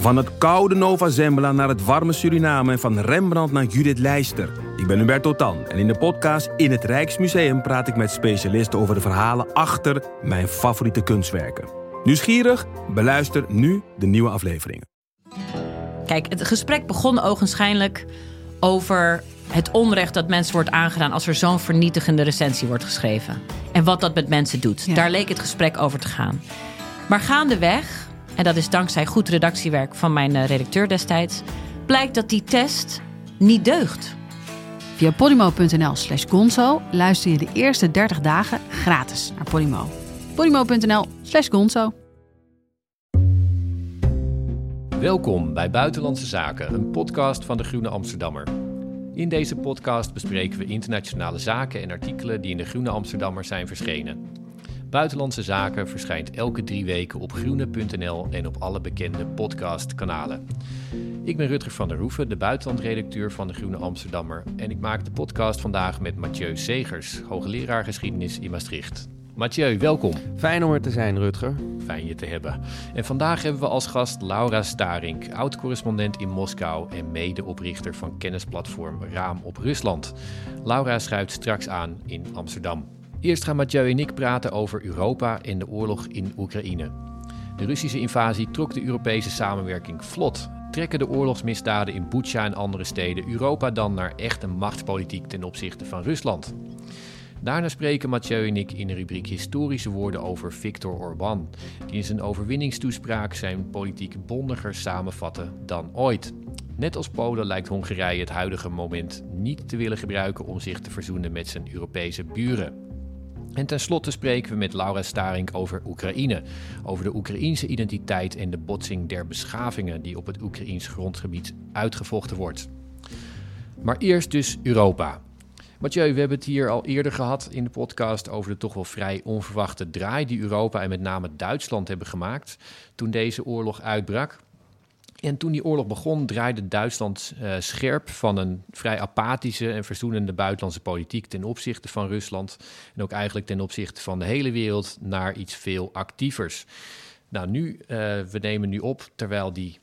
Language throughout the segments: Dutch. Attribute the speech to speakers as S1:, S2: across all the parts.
S1: Van het koude Nova Zembla naar het warme Suriname en van Rembrandt naar Judith Leister. Ik ben Hubert Totan en in de podcast In het Rijksmuseum praat ik met specialisten over de verhalen achter mijn favoriete kunstwerken. Nieuwsgierig? Beluister nu de nieuwe afleveringen.
S2: Kijk, het gesprek begon ogenschijnlijk over het onrecht dat mensen wordt aangedaan als er zo'n vernietigende recensie wordt geschreven. En wat dat met mensen doet.
S3: Ja.
S2: Daar leek het gesprek over te gaan. Maar gaandeweg, en dat is dankzij goed redactiewerk van mijn eh, redacteur destijds, blijkt dat die test niet deugt.
S3: Via podimo.nl slash gonzo luister je de eerste 30 dagen gratis naar Podimo. podimo.nl slash gonzo.
S4: Welkom bij Buitenlandse Zaken, een podcast van de Groene Amsterdammer. In deze podcast bespreken we internationale zaken en artikelen die in de Groene Amsterdammer zijn verschenen. Buitenlandse Zaken verschijnt elke drie weken op groene.nl en op alle bekende podcastkanalen. Ik ben Rutger van der Hoeven, de buitenlandredacteur van de Groene Amsterdammer. En ik maak de podcast vandaag met Mathieu Segers, hoogleraar geschiedenis in Maastricht. Mathieu, welkom.
S5: Fijn om er te zijn, Rutger.
S4: Fijn je te hebben. En vandaag hebben we als gast Laura Starink, oud-correspondent in Moskou en medeoprichter van kennisplatform Raam op Rusland. Laura schuift straks aan in Amsterdam. Eerst gaan Mathieu en ik praten over Europa en de oorlog in Oekraïne. De Russische invasie trok de Europese samenwerking vlot. Trekken de oorlogsmisdaden in Butsja en andere steden Europa dan naar echte machtspolitiek ten opzichte van Rusland? Daarna spreken Mathieu en ik in de rubriek Historische woorden over Viktor Orbán, die in zijn overwinningstoespraak zijn politiek bondiger samenvatte dan ooit. Net als Polen lijkt Hongarije het huidige moment niet te willen gebruiken om zich te verzoenen met zijn Europese buren. En tenslotte spreken we met Laura Starink over Oekraïne, over de Oekraïense identiteit en de botsing der beschavingen die op het Oekraïens grondgebied uitgevochten wordt. Maar eerst dus Europa. Mathieu, we hebben het hier al eerder gehad in de podcast over de toch wel vrij onverwachte draai die Europa en met name Duitsland hebben gemaakt toen deze oorlog uitbrak. En toen die oorlog begon, draaide Duitsland eh, scherp van een vrij apathische en verzoenende buitenlandse politiek ten opzichte van Rusland. En ook eigenlijk ten opzichte van de hele wereld naar iets veel actievers. Nou, nu, eh, we nemen nu op terwijl die,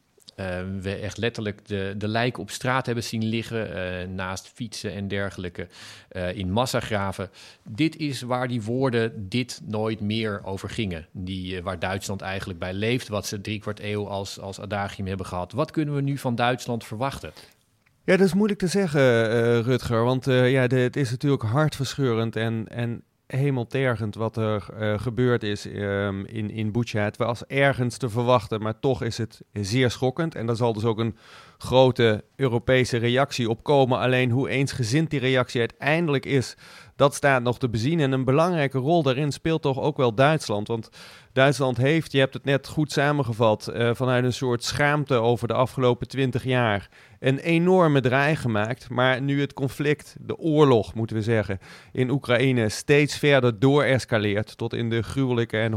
S4: we echt letterlijk de, de lijken op straat hebben zien liggen, eh, naast fietsen en dergelijke, eh, in massagraven. Dit is waar die woorden dit nooit meer over gingen. Die, eh, waar Duitsland eigenlijk bij leeft, wat ze driekwart eeuw als, als adagium hebben gehad. Wat kunnen we nu van Duitsland verwachten?
S5: Ja, dat is moeilijk te zeggen, Rutger. Want ja, het is natuurlijk hartverscheurend en, en hemeltergend wat er eh, gebeurd is ehm, in, in. Het was ergens te verwachten, maar toch is het zeer schokkend. En daar zal dus ook een grote Europese reactie op komen. Alleen hoe eensgezind die reactie uiteindelijk is, dat staat nog te bezien. En een belangrijke rol daarin speelt toch ook wel Duitsland. Want Duitsland heeft, je hebt het net goed samengevat, eh, vanuit een soort schaamte over de afgelopen twintig jaar een enorme draai gemaakt. Maar nu het conflict, de oorlog moeten we zeggen, in Oekraïne steeds verder doorescaleert tot in de gruwelijke en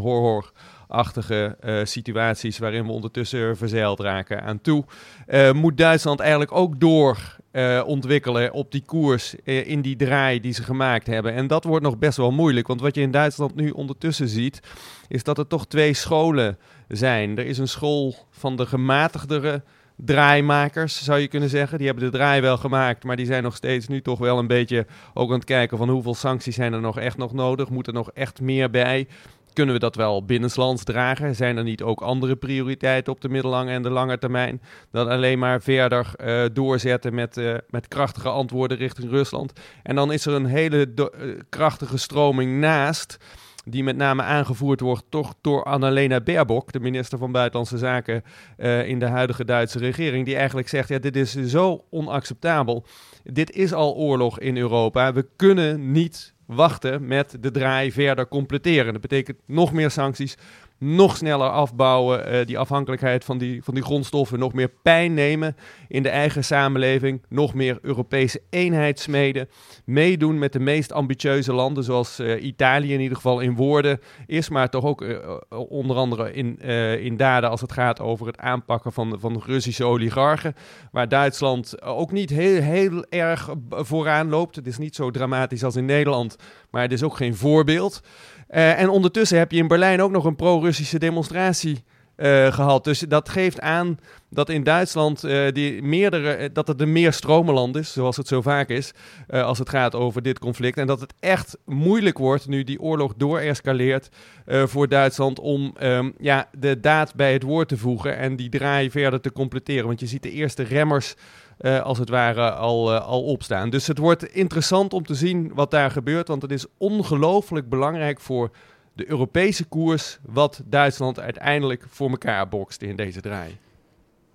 S5: horrorachtige eh, situaties waarin we ondertussen verzeild raken aan toe, eh, moet Duitsland eigenlijk ook door eh, ontwikkelen op die koers, in die draai die ze gemaakt hebben. En dat wordt nog best wel moeilijk, want wat je in Duitsland nu ondertussen ziet, is dat er toch twee scholen zijn. Er is een school van de gematigdere draaimakers, zou je kunnen zeggen. Die hebben de draai wel gemaakt, maar die zijn nog steeds nu toch wel een beetje ook aan het kijken van hoeveel sancties zijn er nog echt nog nodig. Moet er nog echt meer bij? Kunnen we dat wel binnenlands dragen? Zijn er niet ook andere prioriteiten op de middellange en de lange termijn dan alleen maar verder eh, doorzetten met, eh, met krachtige antwoorden richting Rusland? En dan is er een hele eh, krachtige stroming naast die met name aangevoerd wordt toch door Annalena Baerbock, de minister van Buitenlandse Zaken in de huidige Duitse regering, die eigenlijk zegt, ja, dit is zo onacceptabel. Dit is al oorlog in Europa. We kunnen niet wachten met de draai verder completeren. Dat betekent nog meer sancties, nog sneller afbouwen, eh, die afhankelijkheid van die, van die grondstoffen, nog meer pijn nemen in de eigen samenleving, nog meer Europese eenheid smeden, meedoen met de meest ambitieuze landen, zoals eh, Italië in ieder geval in woorden is, maar toch ook eh, onder andere in, in daden als het gaat over het aanpakken van, van Russische oligarchen, waar Duitsland ook niet heel, heel erg vooraan loopt. Het is niet zo dramatisch als in Nederland, maar het is ook geen voorbeeld. Eh, en ondertussen heb je in Berlijn ook nog een pro-Russische demonstratie eh, gehad. Dus dat geeft aan dat in Duitsland uh, die meerdere, dat het een meer stromenland is, zoals het zo vaak is, als het gaat over dit conflict. En dat het echt moeilijk wordt nu die oorlog doorescaleert voor Duitsland om um, ja, de daad bij het woord te voegen en die draai verder te completeren. Want je ziet de eerste remmers als het ware al, al opstaan. Dus het wordt interessant om te zien wat daar gebeurt, want het is ongelooflijk belangrijk voor de Europese koers wat Duitsland uiteindelijk voor elkaar bokst in deze draai.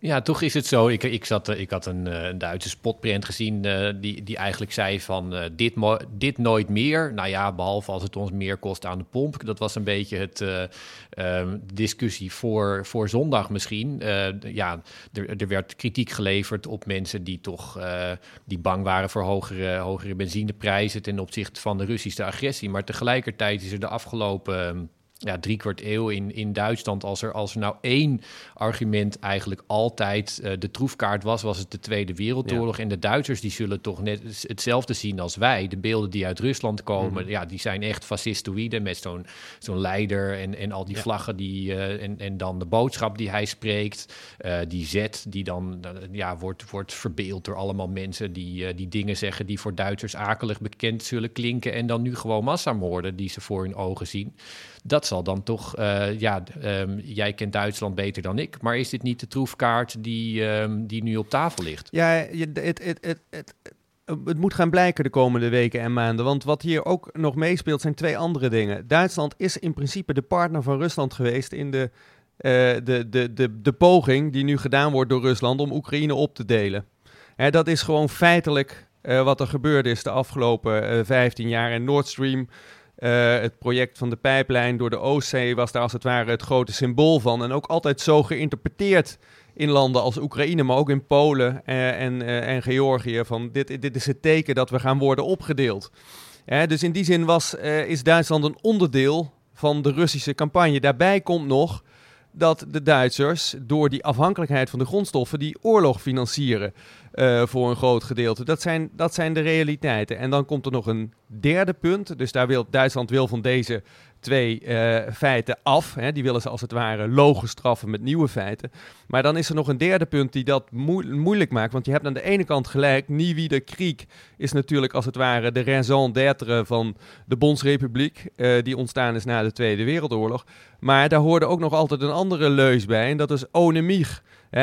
S4: Ja, toch is het zo. Ik, ik, zat, ik had een, eh, een Duitse spotprint gezien uh, die, die eigenlijk zei van uh, dit, dit nooit meer. Nou ja, behalve als het ons meer kost aan de pomp. Dat was een beetje het uh, discussie voor, voor zondag misschien. ja, er, er werd kritiek geleverd op mensen die toch die bang waren voor hogere, hogere benzineprijzen ten opzichte van de Russische agressie. Maar tegelijkertijd is er de afgelopen ja, drie kwart eeuw in, in Duitsland, als er, als er nou één argument eigenlijk altijd uh, de troefkaart was, was het de Tweede Wereldoorlog. En de Duitsers die zullen toch net hetzelfde zien als wij. De beelden die uit Rusland komen, mm. ja, die zijn echt fascistoïde met zo'n zo'n leider en, en al die ja. vlaggen die, uh, en, en dan de boodschap die hij spreekt. Uh, die zet die dan ja, wordt, wordt verbeeld door allemaal mensen die, die dingen zeggen die voor Duitsers akelig bekend zullen klinken. En dan nu gewoon massamoorden die ze voor hun ogen zien dat zal dan toch, uh, ja, um, jij kent Duitsland beter dan ik, maar is dit niet de troefkaart die, um, die nu op tafel ligt?
S5: Ja, het, het, het, het, het, moet gaan blijken de komende weken en maanden. Want wat hier ook nog meespeelt zijn twee andere dingen. Duitsland is in principe de partner van Rusland geweest in de, uh, de, de, de, de poging die nu gedaan wordt door Rusland om Oekraïne op te delen. Hè, dat is gewoon feitelijk uh, wat er gebeurd is de afgelopen uh, 15 jaar. En Nord Stream uh, het project van de pijplijn door de Oostzee was daar als het ware het grote symbool van. En ook altijd zo geïnterpreteerd in landen als Oekraïne, maar ook in Polen uh, en, uh, en Georgië. Van dit, dit is het teken dat we gaan worden opgedeeld. dus in die zin was, is Duitsland een onderdeel van de Russische campagne. Daarbij komt nog dat de Duitsers door die afhankelijkheid van de grondstoffen die oorlog financieren uh, voor een groot gedeelte. Dat zijn, dat zijn de realiteiten. En dan komt er nog een derde punt. Dus daar wil Duitsland wil van deze twee uh, feiten af. Hè. Die willen ze als het ware logisch straffen met nieuwe feiten. Maar dan is er nog een derde punt die dat moeilijk maakt. Want je hebt aan de ene kant gelijk, Nie de is natuurlijk als het ware de raison d'être van de Bondsrepubliek. Uh, die ontstaan is na de Tweede Wereldoorlog. Maar daar hoorde ook nog altijd een andere leus bij. En dat is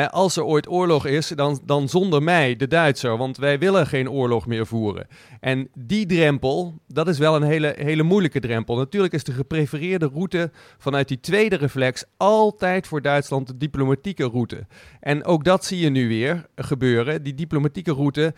S5: Als er ooit oorlog is, dan, dan zonder mij, de Duitser, want wij willen geen oorlog meer voeren. En die drempel, dat is wel een hele, hele moeilijke drempel. Natuurlijk is de geprefereerde route vanuit die tweede reflex altijd voor Duitsland de diplomatieke route. En ook dat zie je nu weer gebeuren. Die diplomatieke route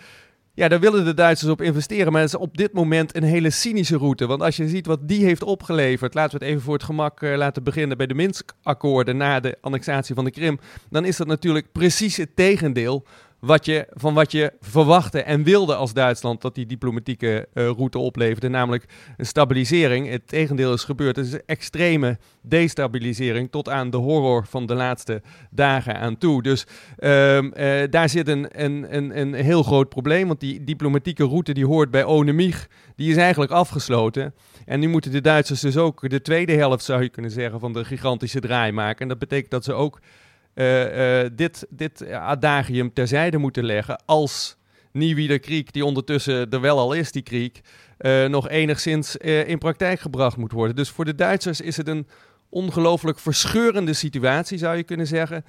S5: ja, daar willen de Duitsers op investeren. Maar het is op dit moment een hele cynische route. Want als je ziet wat die heeft opgeleverd. Laten we het even voor het gemak uh, laten beginnen bij de Minsk-akkoorden na de annexatie van de Krim. Dan is dat natuurlijk precies het tegendeel wat je, van wat je verwachtte en wilde als Duitsland dat die diplomatieke uh, route opleverde, namelijk een stabilisering. Het tegendeel is gebeurd. Het is een extreme destabilisering tot aan de horror van de laatste dagen aan toe. Dus um, uh, daar zit een, een, een, een heel groot probleem, want die diplomatieke route die hoort bij Onemig, die is eigenlijk afgesloten. En nu moeten de Duitsers dus ook de tweede helft, zou je kunnen zeggen, van de gigantische draai maken. En dat betekent dat ze ook uh, uh, dit, dit adagium terzijde moeten leggen als Nieuwieder Kriek, die ondertussen er wel al is, die Kriek, uh, nog enigszins in praktijk gebracht moet worden. Dus voor de Duitsers is het een ongelooflijk verscheurende situatie, zou je kunnen zeggen.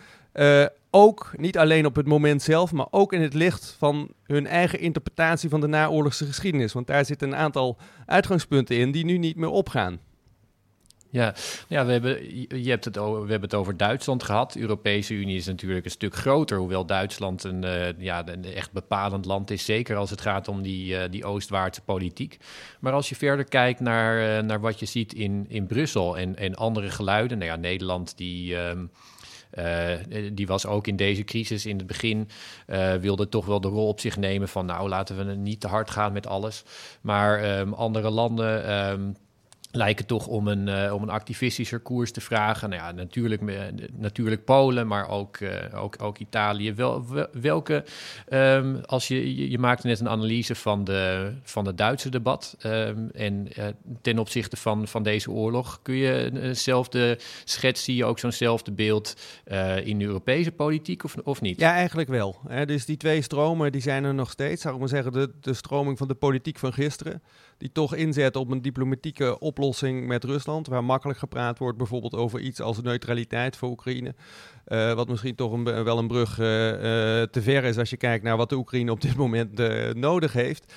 S5: ook niet alleen op het moment zelf, maar ook in het licht van hun eigen interpretatie van de naoorlogse geschiedenis. Want daar zitten een aantal uitgangspunten in die nu niet meer opgaan.
S4: Ja, ja we, hebben, je hebt het over, we hebben het over Duitsland gehad. De Europese Unie is natuurlijk een stuk groter, hoewel Duitsland een, uh, ja, een echt bepalend land is, zeker als het gaat om die, uh, die oostwaartse politiek. Maar als je verder kijkt naar, uh, naar wat je ziet in, in Brussel en, en andere geluiden, nou ja, Nederland die. Uh, die was ook in deze crisis in het begin, wilde toch wel de rol op zich nemen van nou laten we niet te hard gaan met alles. Maar um, andere landen, um, lijken toch om een, uh, om een activistischer koers te vragen. Nou ja, natuurlijk, natuurlijk Polen, maar ook, uh, ook, ook Italië. Wel, welke, um, als je, je maakte net een analyse van de, van het Duitse debat um, en uh, ten opzichte van, van deze oorlog, kun je eenzelfde schets, zie je ook zo'nzelfde beeld in de Europese politiek of, of niet?
S5: Ja, eigenlijk wel. Hè? Dus die twee stromen die zijn er nog steeds. Zou ik maar zeggen, de, de stroming van de politiek van gisteren die toch inzet op een diplomatieke oplossing met Rusland, waar makkelijk gepraat wordt bijvoorbeeld over iets als neutraliteit voor Oekraïne. Uh, wat misschien toch een, wel een brug uh, uh, te ver is als je kijkt naar wat de Oekraïne op dit moment nodig heeft.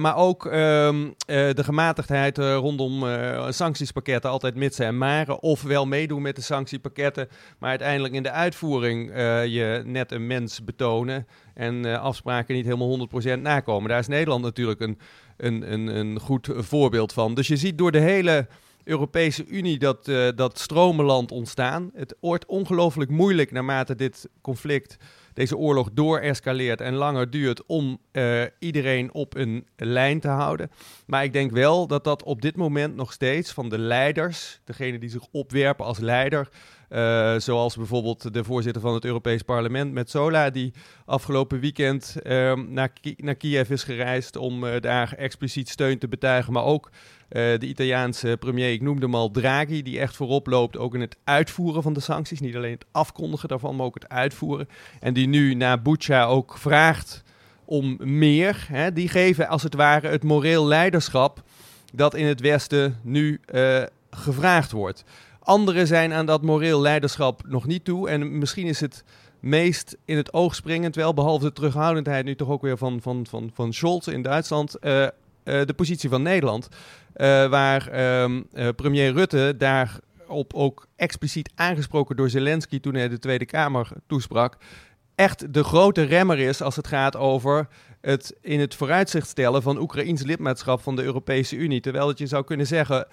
S5: Maar ook ehm, de gematigdheid rondom sanctiespakketten, altijd mitsen en maren. Of wel meedoen met de sanctiepakketten, maar uiteindelijk in de uitvoering je net een mens betonen en afspraken niet helemaal 100% nakomen. Daar is Nederland natuurlijk een een, een, een goed voorbeeld van. Dus je ziet door de hele Europese Unie dat, dat stromenland ontstaan. Het wordt ongelooflijk moeilijk naarmate dit conflict, deze oorlog doorescaleert en langer duurt om uh, iedereen op een lijn te houden. Maar ik denk wel dat dat op dit moment nog steeds van de leiders, degene die zich opwerpen als leider, uh, zoals bijvoorbeeld de voorzitter van het Europees Parlement, Metsola, die afgelopen weekend uh, naar, Ki naar Kiev is gereisd om uh, daar expliciet steun te betuigen. Maar ook de Italiaanse premier, ik noemde hem al, Draghi, die echt voorop loopt ook in het uitvoeren van de sancties. Niet alleen het afkondigen daarvan, maar ook het uitvoeren. En die nu na Bucha ook vraagt om meer. Hè. Die geven als het ware het moreel leiderschap dat in het Westen nu gevraagd wordt. Anderen zijn aan dat moreel leiderschap nog niet toe. En misschien is het meest in het oog springend, wel behalve de terughoudendheid nu toch ook weer van, van, van, van Scholz in Duitsland, uh, de positie van Nederland. Uh, waar ehm, premier Rutte daarop ook expliciet aangesproken door Zelensky toen hij de Tweede Kamer toesprak, echt de grote remmer is als het gaat over het in het vooruitzicht stellen van Oekraïns lidmaatschap van de Europese Unie. Terwijl het je zou kunnen zeggen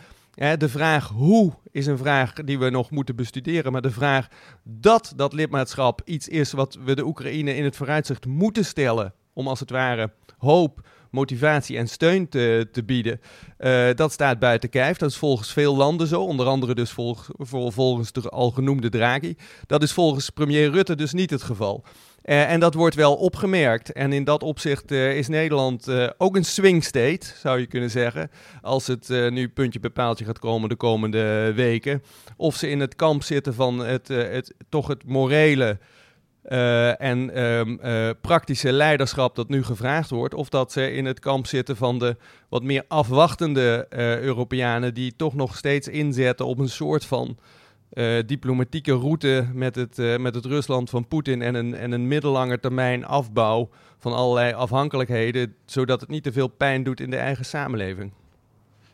S5: de vraag hoe is een vraag die we nog moeten bestuderen. Maar de vraag dat dat lidmaatschap iets is wat we de Oekraïne in het vooruitzicht moeten stellen. Om als het ware hoop, motivatie en steun te, te bieden. Uh, dat staat buiten kijf. Dat is volgens veel landen zo. Onder andere dus volg, volgens de al genoemde Draghi. Dat is volgens premier Rutte dus niet het geval. Uh, en dat wordt wel opgemerkt. En in dat opzicht uh, is Nederland ook een swing state, zou je kunnen zeggen. Als het nu puntje bij gaat komen de komende weken. Of ze in het kamp zitten van het, het toch het morele en um, praktische leiderschap dat nu gevraagd wordt. Of dat ze in het kamp zitten van de wat meer afwachtende Europeanen die toch nog steeds inzetten op een soort van uh, diplomatieke route met het, uh, met het Rusland van Poetin en een, en een middellange termijn afbouw van allerlei afhankelijkheden, zodat het niet te veel pijn doet in de eigen samenleving.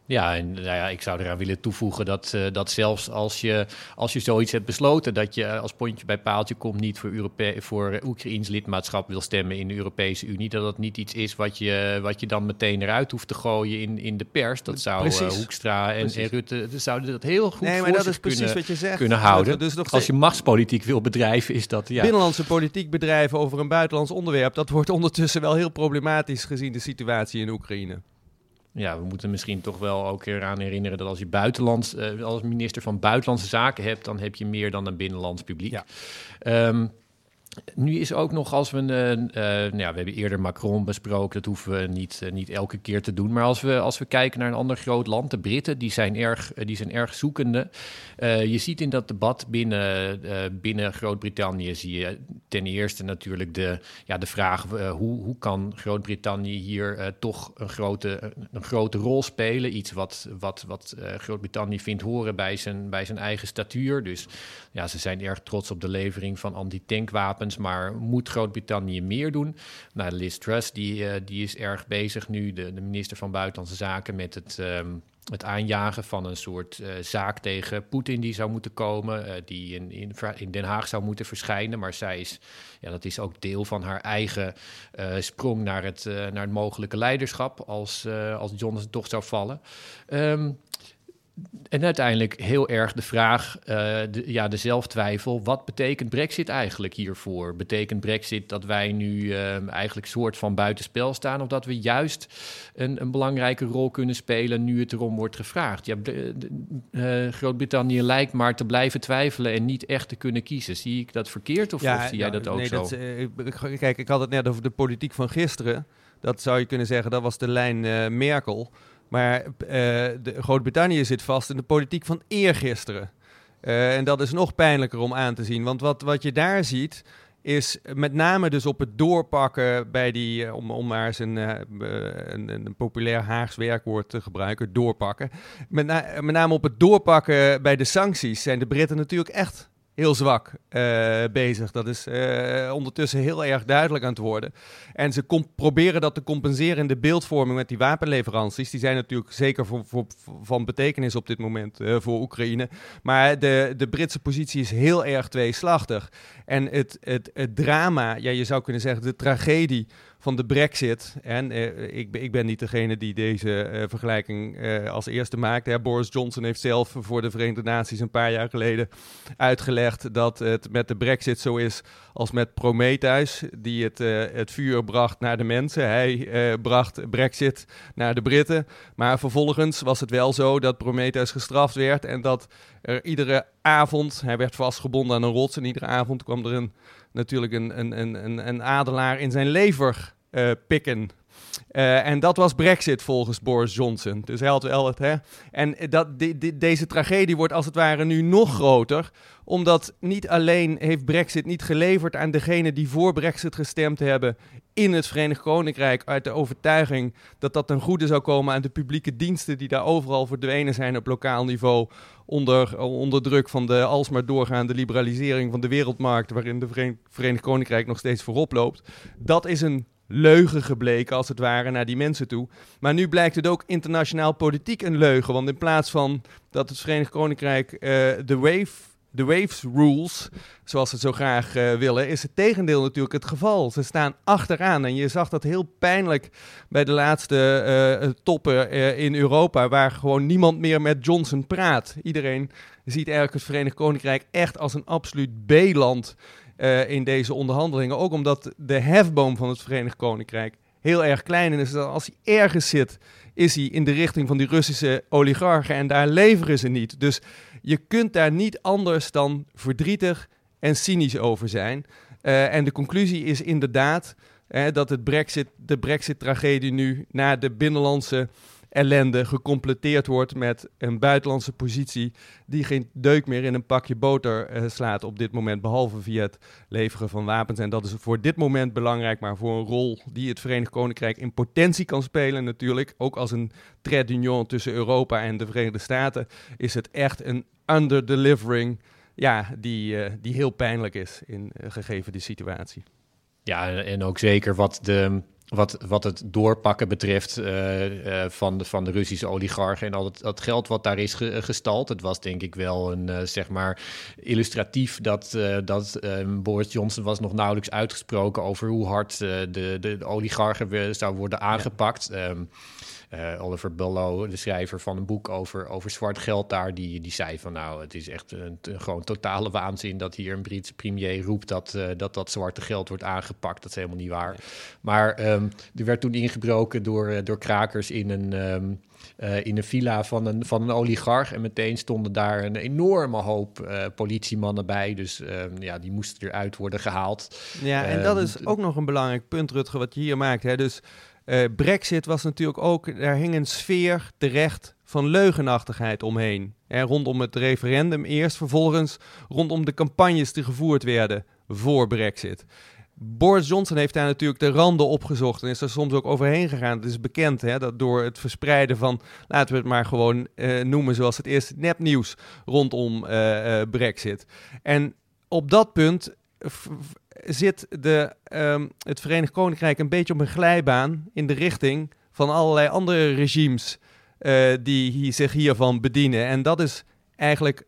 S4: Ja, en nou ja, ik zou eraan willen toevoegen dat, uh, dat zelfs als je, als je zoiets hebt besloten, dat je als pontje bij paaltje komt niet voor, Europe voor Oekraïns lidmaatschap wil stemmen in de Europese Unie, dat dat niet iets is wat je, wat je dan meteen eruit hoeft te gooien in, in de pers. Dat zou uh, Hoekstra en, en, Rutte zouden dat heel goed
S5: nee, maar dat is precies
S4: kunnen,
S5: wat je zegt.
S4: kunnen houden.
S5: Dus nog
S4: als je machtspolitiek wil bedrijven, is dat... Ja.
S5: Binnenlandse politiek bedrijven over een buitenlands onderwerp, dat wordt ondertussen wel heel problematisch gezien de situatie in Oekraïne
S4: ja, we moeten misschien toch wel ook eraan herinneren dat als je buitenlands, uh, als minister van Buitenlandse Zaken hebt, dan heb je meer dan een binnenlands publiek. Ja. Um, nu is ook nog als we, uh, uh, nou ja, we hebben eerder Macron besproken, dat hoeven we niet, uh, niet elke keer te doen. Maar als we, als we kijken naar een ander groot land, de Britten, die zijn erg, die zijn erg zoekende. je ziet in dat debat binnen, binnen Groot-Brittannië, zie je ten eerste natuurlijk de, ja, de vraag, hoe, hoe kan Groot-Brittannië hier toch een grote, een grote rol spelen? Iets wat, wat, wat Groot-Brittannië vindt horen bij zijn, bij zijn eigen statuur. Dus ja, ze zijn erg trots op de levering van antitankwapens maar moet Groot-Brittannië meer doen? Nou, Liz Truss die, uh, die is erg bezig nu, de, de, minister van Buitenlandse Zaken, met het, um, het aanjagen van een soort uh, zaak tegen Poetin die zou moeten komen, uh, die in, in, in, Den Haag zou moeten verschijnen. Maar zij is, ja, dat is ook deel van haar eigen sprong naar het, naar het mogelijke leiderschap als, als Johnson toch zou vallen. Um, en uiteindelijk heel erg de vraag, uh, de, ja, de zelftwijfel. Wat betekent Brexit eigenlijk hiervoor? Betekent Brexit dat wij nu uh, eigenlijk soort van buitenspel staan? Of dat we juist een, een belangrijke rol kunnen spelen nu het erom wordt gevraagd? Ja, uh, Groot-Brittannië lijkt maar te blijven twijfelen en niet echt te kunnen kiezen. Zie ik dat verkeerd of,
S5: ja,
S4: of zie jij dat ook
S5: nee,
S4: zo?
S5: Dat, kijk, ik had het net over de politiek van gisteren. Dat zou je kunnen zeggen, dat was de lijn Merkel. Maar uh, Groot-Brittannië zit vast in de politiek van eergisteren. Uh, en dat is nog pijnlijker om aan te zien. Want wat, wat je daar ziet, is met name dus op het doorpakken bij die, uh, om, om maar eens een, een, een, populair Haags werkwoord te gebruiken, doorpakken. Met, met name op het doorpakken bij de sancties zijn de Britten natuurlijk echt heel zwak uh, bezig. Dat is uh, ondertussen heel erg duidelijk aan het worden. En ze proberen dat te compenseren in de beeldvorming met die wapenleveranties. Die zijn natuurlijk zeker voor, van betekenis op dit moment uh, voor Oekraïne. Maar de, de Britse positie is heel erg tweeslachtig. En het, het, het drama, ja, je zou kunnen zeggen de tragedie van de brexit. En uh, ik, ik, ben niet degene die deze uh, vergelijking uh, als eerste maakt. Boris Johnson heeft zelf voor de Verenigde Naties een paar jaar geleden uitgelegd dat het met de brexit zo is als met Prometheus, die het, het vuur bracht naar de mensen. Hij bracht brexit naar de Britten. Maar vervolgens was het wel zo dat Prometheus gestraft werd en dat er iedere avond, hij werd vastgebonden aan een rots en iedere avond kwam er een, natuurlijk een, een, een, een adelaar in zijn lever uh, pikken. Uh, en dat was Brexit volgens Boris Johnson. Dus hij had wel het. Hè? En dat, deze tragedie wordt als het ware nu nog groter. Omdat niet alleen heeft Brexit niet geleverd aan degenen die voor Brexit gestemd hebben in het Verenigd Koninkrijk. Uit de overtuiging dat dat ten goede zou komen aan de publieke diensten die daar overal verdwenen zijn op lokaal niveau. Onder, onder druk van de alsmaar doorgaande liberalisering van de wereldmarkt. Waarin de Verenigd Koninkrijk nog steeds voorop loopt. Dat is een leugen gebleken, als het ware, naar die mensen toe. Maar nu blijkt het ook internationaal politiek een leugen. Want in plaats van dat het Verenigd Koninkrijk uh, de wave waves rules, zoals ze zo graag uh, willen, is het tegendeel natuurlijk het geval. Ze staan achteraan en je zag dat heel pijnlijk bij de laatste uh, toppen in Europa, waar gewoon niemand meer met Johnson praat. Iedereen ziet eigenlijk het Verenigd Koninkrijk echt als een absoluut B-land uh, in deze onderhandelingen. Ook omdat de hefboom van het Verenigd Koninkrijk heel erg klein is. Dus als hij ergens zit, is hij in de richting van die Russische oligarchen en daar leveren ze niet. Dus je kunt daar niet anders dan verdrietig en cynisch over zijn. Uh, en de conclusie is inderdaad dat het Brexit, de Brexit-tragedie nu na de binnenlandse ellende gecompleteerd wordt met een buitenlandse positie die geen deuk meer in een pakje boter uh, slaat op dit moment, behalve via het leveren van wapens. En dat is voor dit moment belangrijk, maar voor een rol die het Verenigd Koninkrijk in potentie kan spelen natuurlijk, ook als een d'union tussen Europa en de Verenigde Staten, is het echt een underdelivering ja, die, uh, die heel pijnlijk is in uh, gegeven die situatie.
S4: Ja, en ook zeker wat de wat, wat het doorpakken betreft uh, uh, van, de, van de Russische oligarchen en al het, dat geld wat daar is ge, gestald. Het was denk ik wel een, uh, zeg maar, illustratief dat, dat ehm, Boris Johnson was nog nauwelijks uitgesproken over hoe hard de, de, de oligarchen weer zou worden aangepakt. Ja. Um, uh, Oliver Bellow, de schrijver van een boek over, over zwart geld daar, die, die zei van nou, het is echt een, gewoon totale waanzin dat hier een Britse premier roept dat, uh, dat dat zwarte geld wordt aangepakt. Dat is helemaal niet waar. Maar um, er werd toen ingebroken door, uh, door krakers in een... Um, uh, in een villa van een, van een oligarch. En meteen stonden daar een enorme hoop uh, politiemannen bij. Dus uh, ja, die moesten eruit worden gehaald.
S5: Ja, en dat is ook nog een belangrijk punt, Rutger, wat je hier maakt. Hè? Dus uh, Brexit was natuurlijk ook, daar hing een sfeer terecht van leugenachtigheid omheen. Hè, rondom het referendum eerst, vervolgens rondom de campagnes die gevoerd werden voor Brexit. Boris Johnson heeft daar natuurlijk de randen opgezocht en is er soms ook overheen gegaan. Het is bekend hè, dat door het verspreiden van, laten we het maar gewoon uh, noemen zoals het is, nepnieuws rondom uh, Brexit. En op dat punt zit de, um, het Verenigd Koninkrijk een beetje op een glijbaan in de richting van allerlei andere regimes uh, die zich hiervan bedienen. En dat is eigenlijk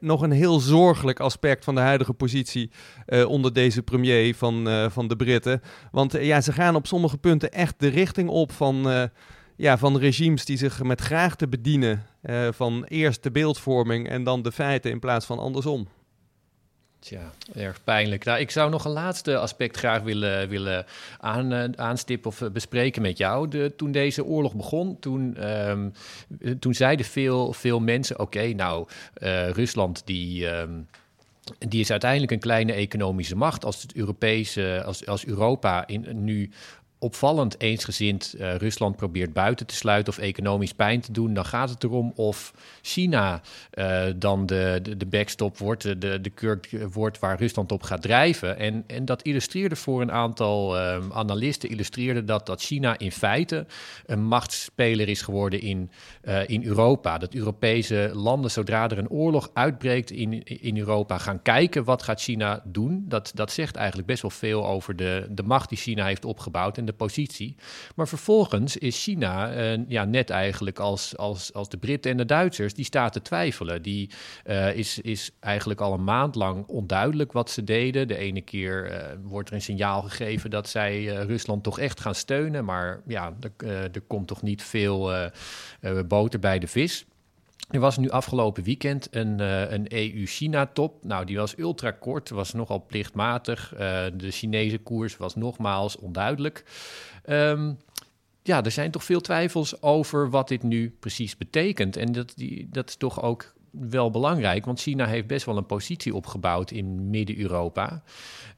S5: nog een heel zorgelijk aspect van de huidige positie uh, onder deze premier van, van de Britten. Want ja, ze gaan op sommige punten echt de richting op van ja, van regimes die zich met graag te bedienen van eerst de beeldvorming en dan de feiten in plaats van andersom.
S4: Tja, erg pijnlijk. Nou, ik zou nog een laatste aspect graag willen, willen aan, uh, aanstippen of bespreken met jou. Toen deze oorlog begon, toen, um, toen zeiden veel, veel mensen: oké, nou, uh, Rusland die. Um, die is uiteindelijk een kleine economische macht. Als, het Europese, als, als Europa in, nu opvallend eensgezind uh, Rusland probeert buiten te sluiten of economisch pijn te doen, dan gaat het erom of China uh, dan de, de, backstop wordt, de, de kurk wordt waar Rusland op gaat drijven. En, en dat illustreerde voor een aantal analisten, illustreerde dat, dat China in feite een machtsspeler is geworden in, in Europa. Dat Europese landen, zodra er een oorlog uitbreekt in, in Europa, gaan kijken wat gaat China doen. Dat, dat zegt eigenlijk best wel veel over de, de macht die China heeft opgebouwd en de positie. Maar vervolgens is China, uh, ja, net eigenlijk als, als, als de Britten en de Duitsers, die staat te twijfelen. Die uh, is, is eigenlijk al een maand lang onduidelijk wat ze deden. De ene keer uh, wordt er een signaal gegeven dat zij Rusland toch echt gaan steunen. Maar ja, er, er komt toch niet veel boter bij de vis. Er was nu afgelopen weekend een, uh, een EU-China-top. Nou, die was ultra kort, was nogal plichtmatig. Uh, de Chinese koers was nogmaals onduidelijk. Um, ja, er zijn toch veel twijfels over wat dit nu precies betekent. En dat, die, dat is toch ook wel belangrijk, want China heeft best wel een positie opgebouwd in Midden-Europa.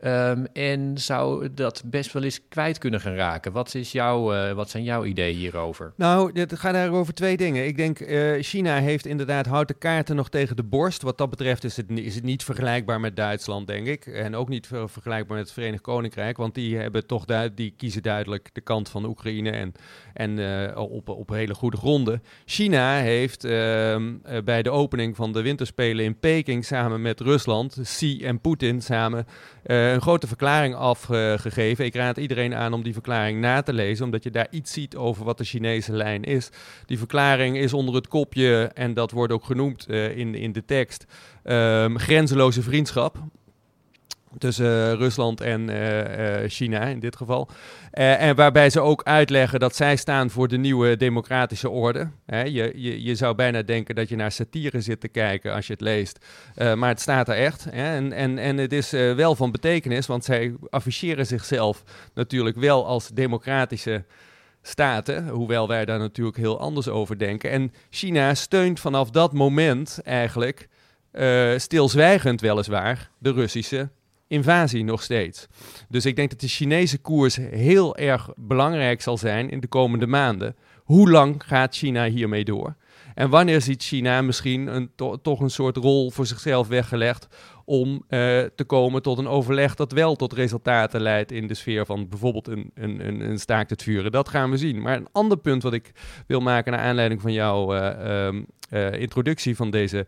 S4: Um, en zou dat best wel eens kwijt kunnen gaan raken. Wat, is jouw, uh, wat zijn jouw ideeën hierover?
S5: Nou, het gaat daar over twee dingen. Ik denk, uh, China heeft inderdaad houten kaarten nog tegen de borst. Wat dat betreft is het, is het niet vergelijkbaar met Duitsland, denk ik. En ook niet vergelijkbaar met het Verenigd Koninkrijk. Want die, hebben toch die kiezen duidelijk de kant van Oekraïne en, en uh, op, op hele goede gronden. China heeft ehm, bij de opening van de winterspelen in Peking samen met Rusland, Xi en Poetin samen uh, een grote verklaring afgegeven. Ik raad iedereen aan om die verklaring na te lezen, omdat je daar iets ziet over wat de Chinese lijn is. Die verklaring is onder het kopje, en dat wordt ook genoemd uh, in, in de tekst, um, grenzeloze vriendschap tussen Rusland en uh, uh, China in dit geval. Uh, en waarbij ze ook uitleggen dat zij staan voor de nieuwe democratische orde. Je, je, je zou bijna denken dat je naar satire zit te kijken als je het leest. maar het staat er echt. En, en, en het is wel van betekenis, want zij afficheren zichzelf natuurlijk wel als democratische staten, hoewel wij daar natuurlijk heel anders over denken. En China steunt vanaf dat moment eigenlijk, stilzwijgend weliswaar, de Russische invasie nog steeds. Dus ik denk dat de Chinese koers heel erg belangrijk zal zijn in de komende maanden. Hoe lang gaat China hiermee door? En wanneer ziet China misschien een, toch een soort rol voor zichzelf weggelegd om uh, te komen tot een overleg dat wel tot resultaten leidt in de sfeer van bijvoorbeeld een, een, een, een staakt het vuren. Dat gaan we zien. Maar een ander punt wat ik wil maken naar aanleiding van jouw uh, um, uh, introductie van deze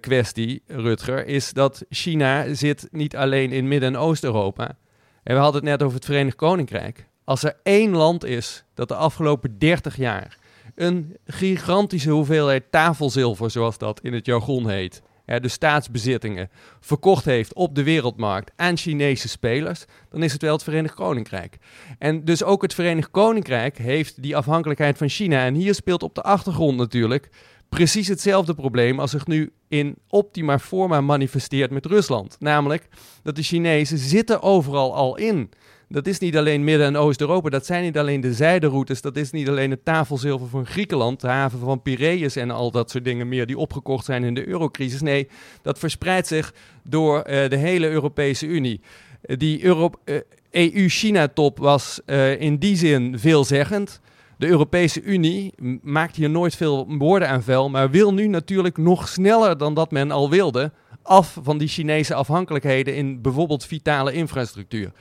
S5: kwestie, Rutger, is dat China zit niet alleen in Midden- en Oost-Europa. En we hadden het net over het Verenigd Koninkrijk. Als er één land is dat de afgelopen 30 jaar een gigantische hoeveelheid tafelzilver, zoals dat in het jargon heet, ja, de staatsbezittingen, verkocht heeft op de wereldmarkt aan Chinese spelers, dan is het wel het Verenigd Koninkrijk. En dus ook het Verenigd Koninkrijk heeft die afhankelijkheid van China. En hier speelt op de achtergrond natuurlijk precies hetzelfde probleem als zich nu in optima forma manifesteert met Rusland. Namelijk dat de Chinezen zitten overal al in. Dat is niet alleen Midden- en Oost-Europa, dat zijn niet alleen de zijderoutes, dat is niet alleen het tafelzilver van Griekenland, de haven van Piraeus en al dat soort dingen meer die opgekocht zijn in de eurocrisis. Nee, dat verspreidt zich door uh, de hele Europese Unie. Uh, die uh, EU-China-top was eh, in die zin veelzeggend. De Europese Unie maakt hier nooit veel woorden aan vuil, maar wil nu natuurlijk nog sneller dan dat men al wilde af van die Chinese afhankelijkheden in bijvoorbeeld vitale infrastructuur.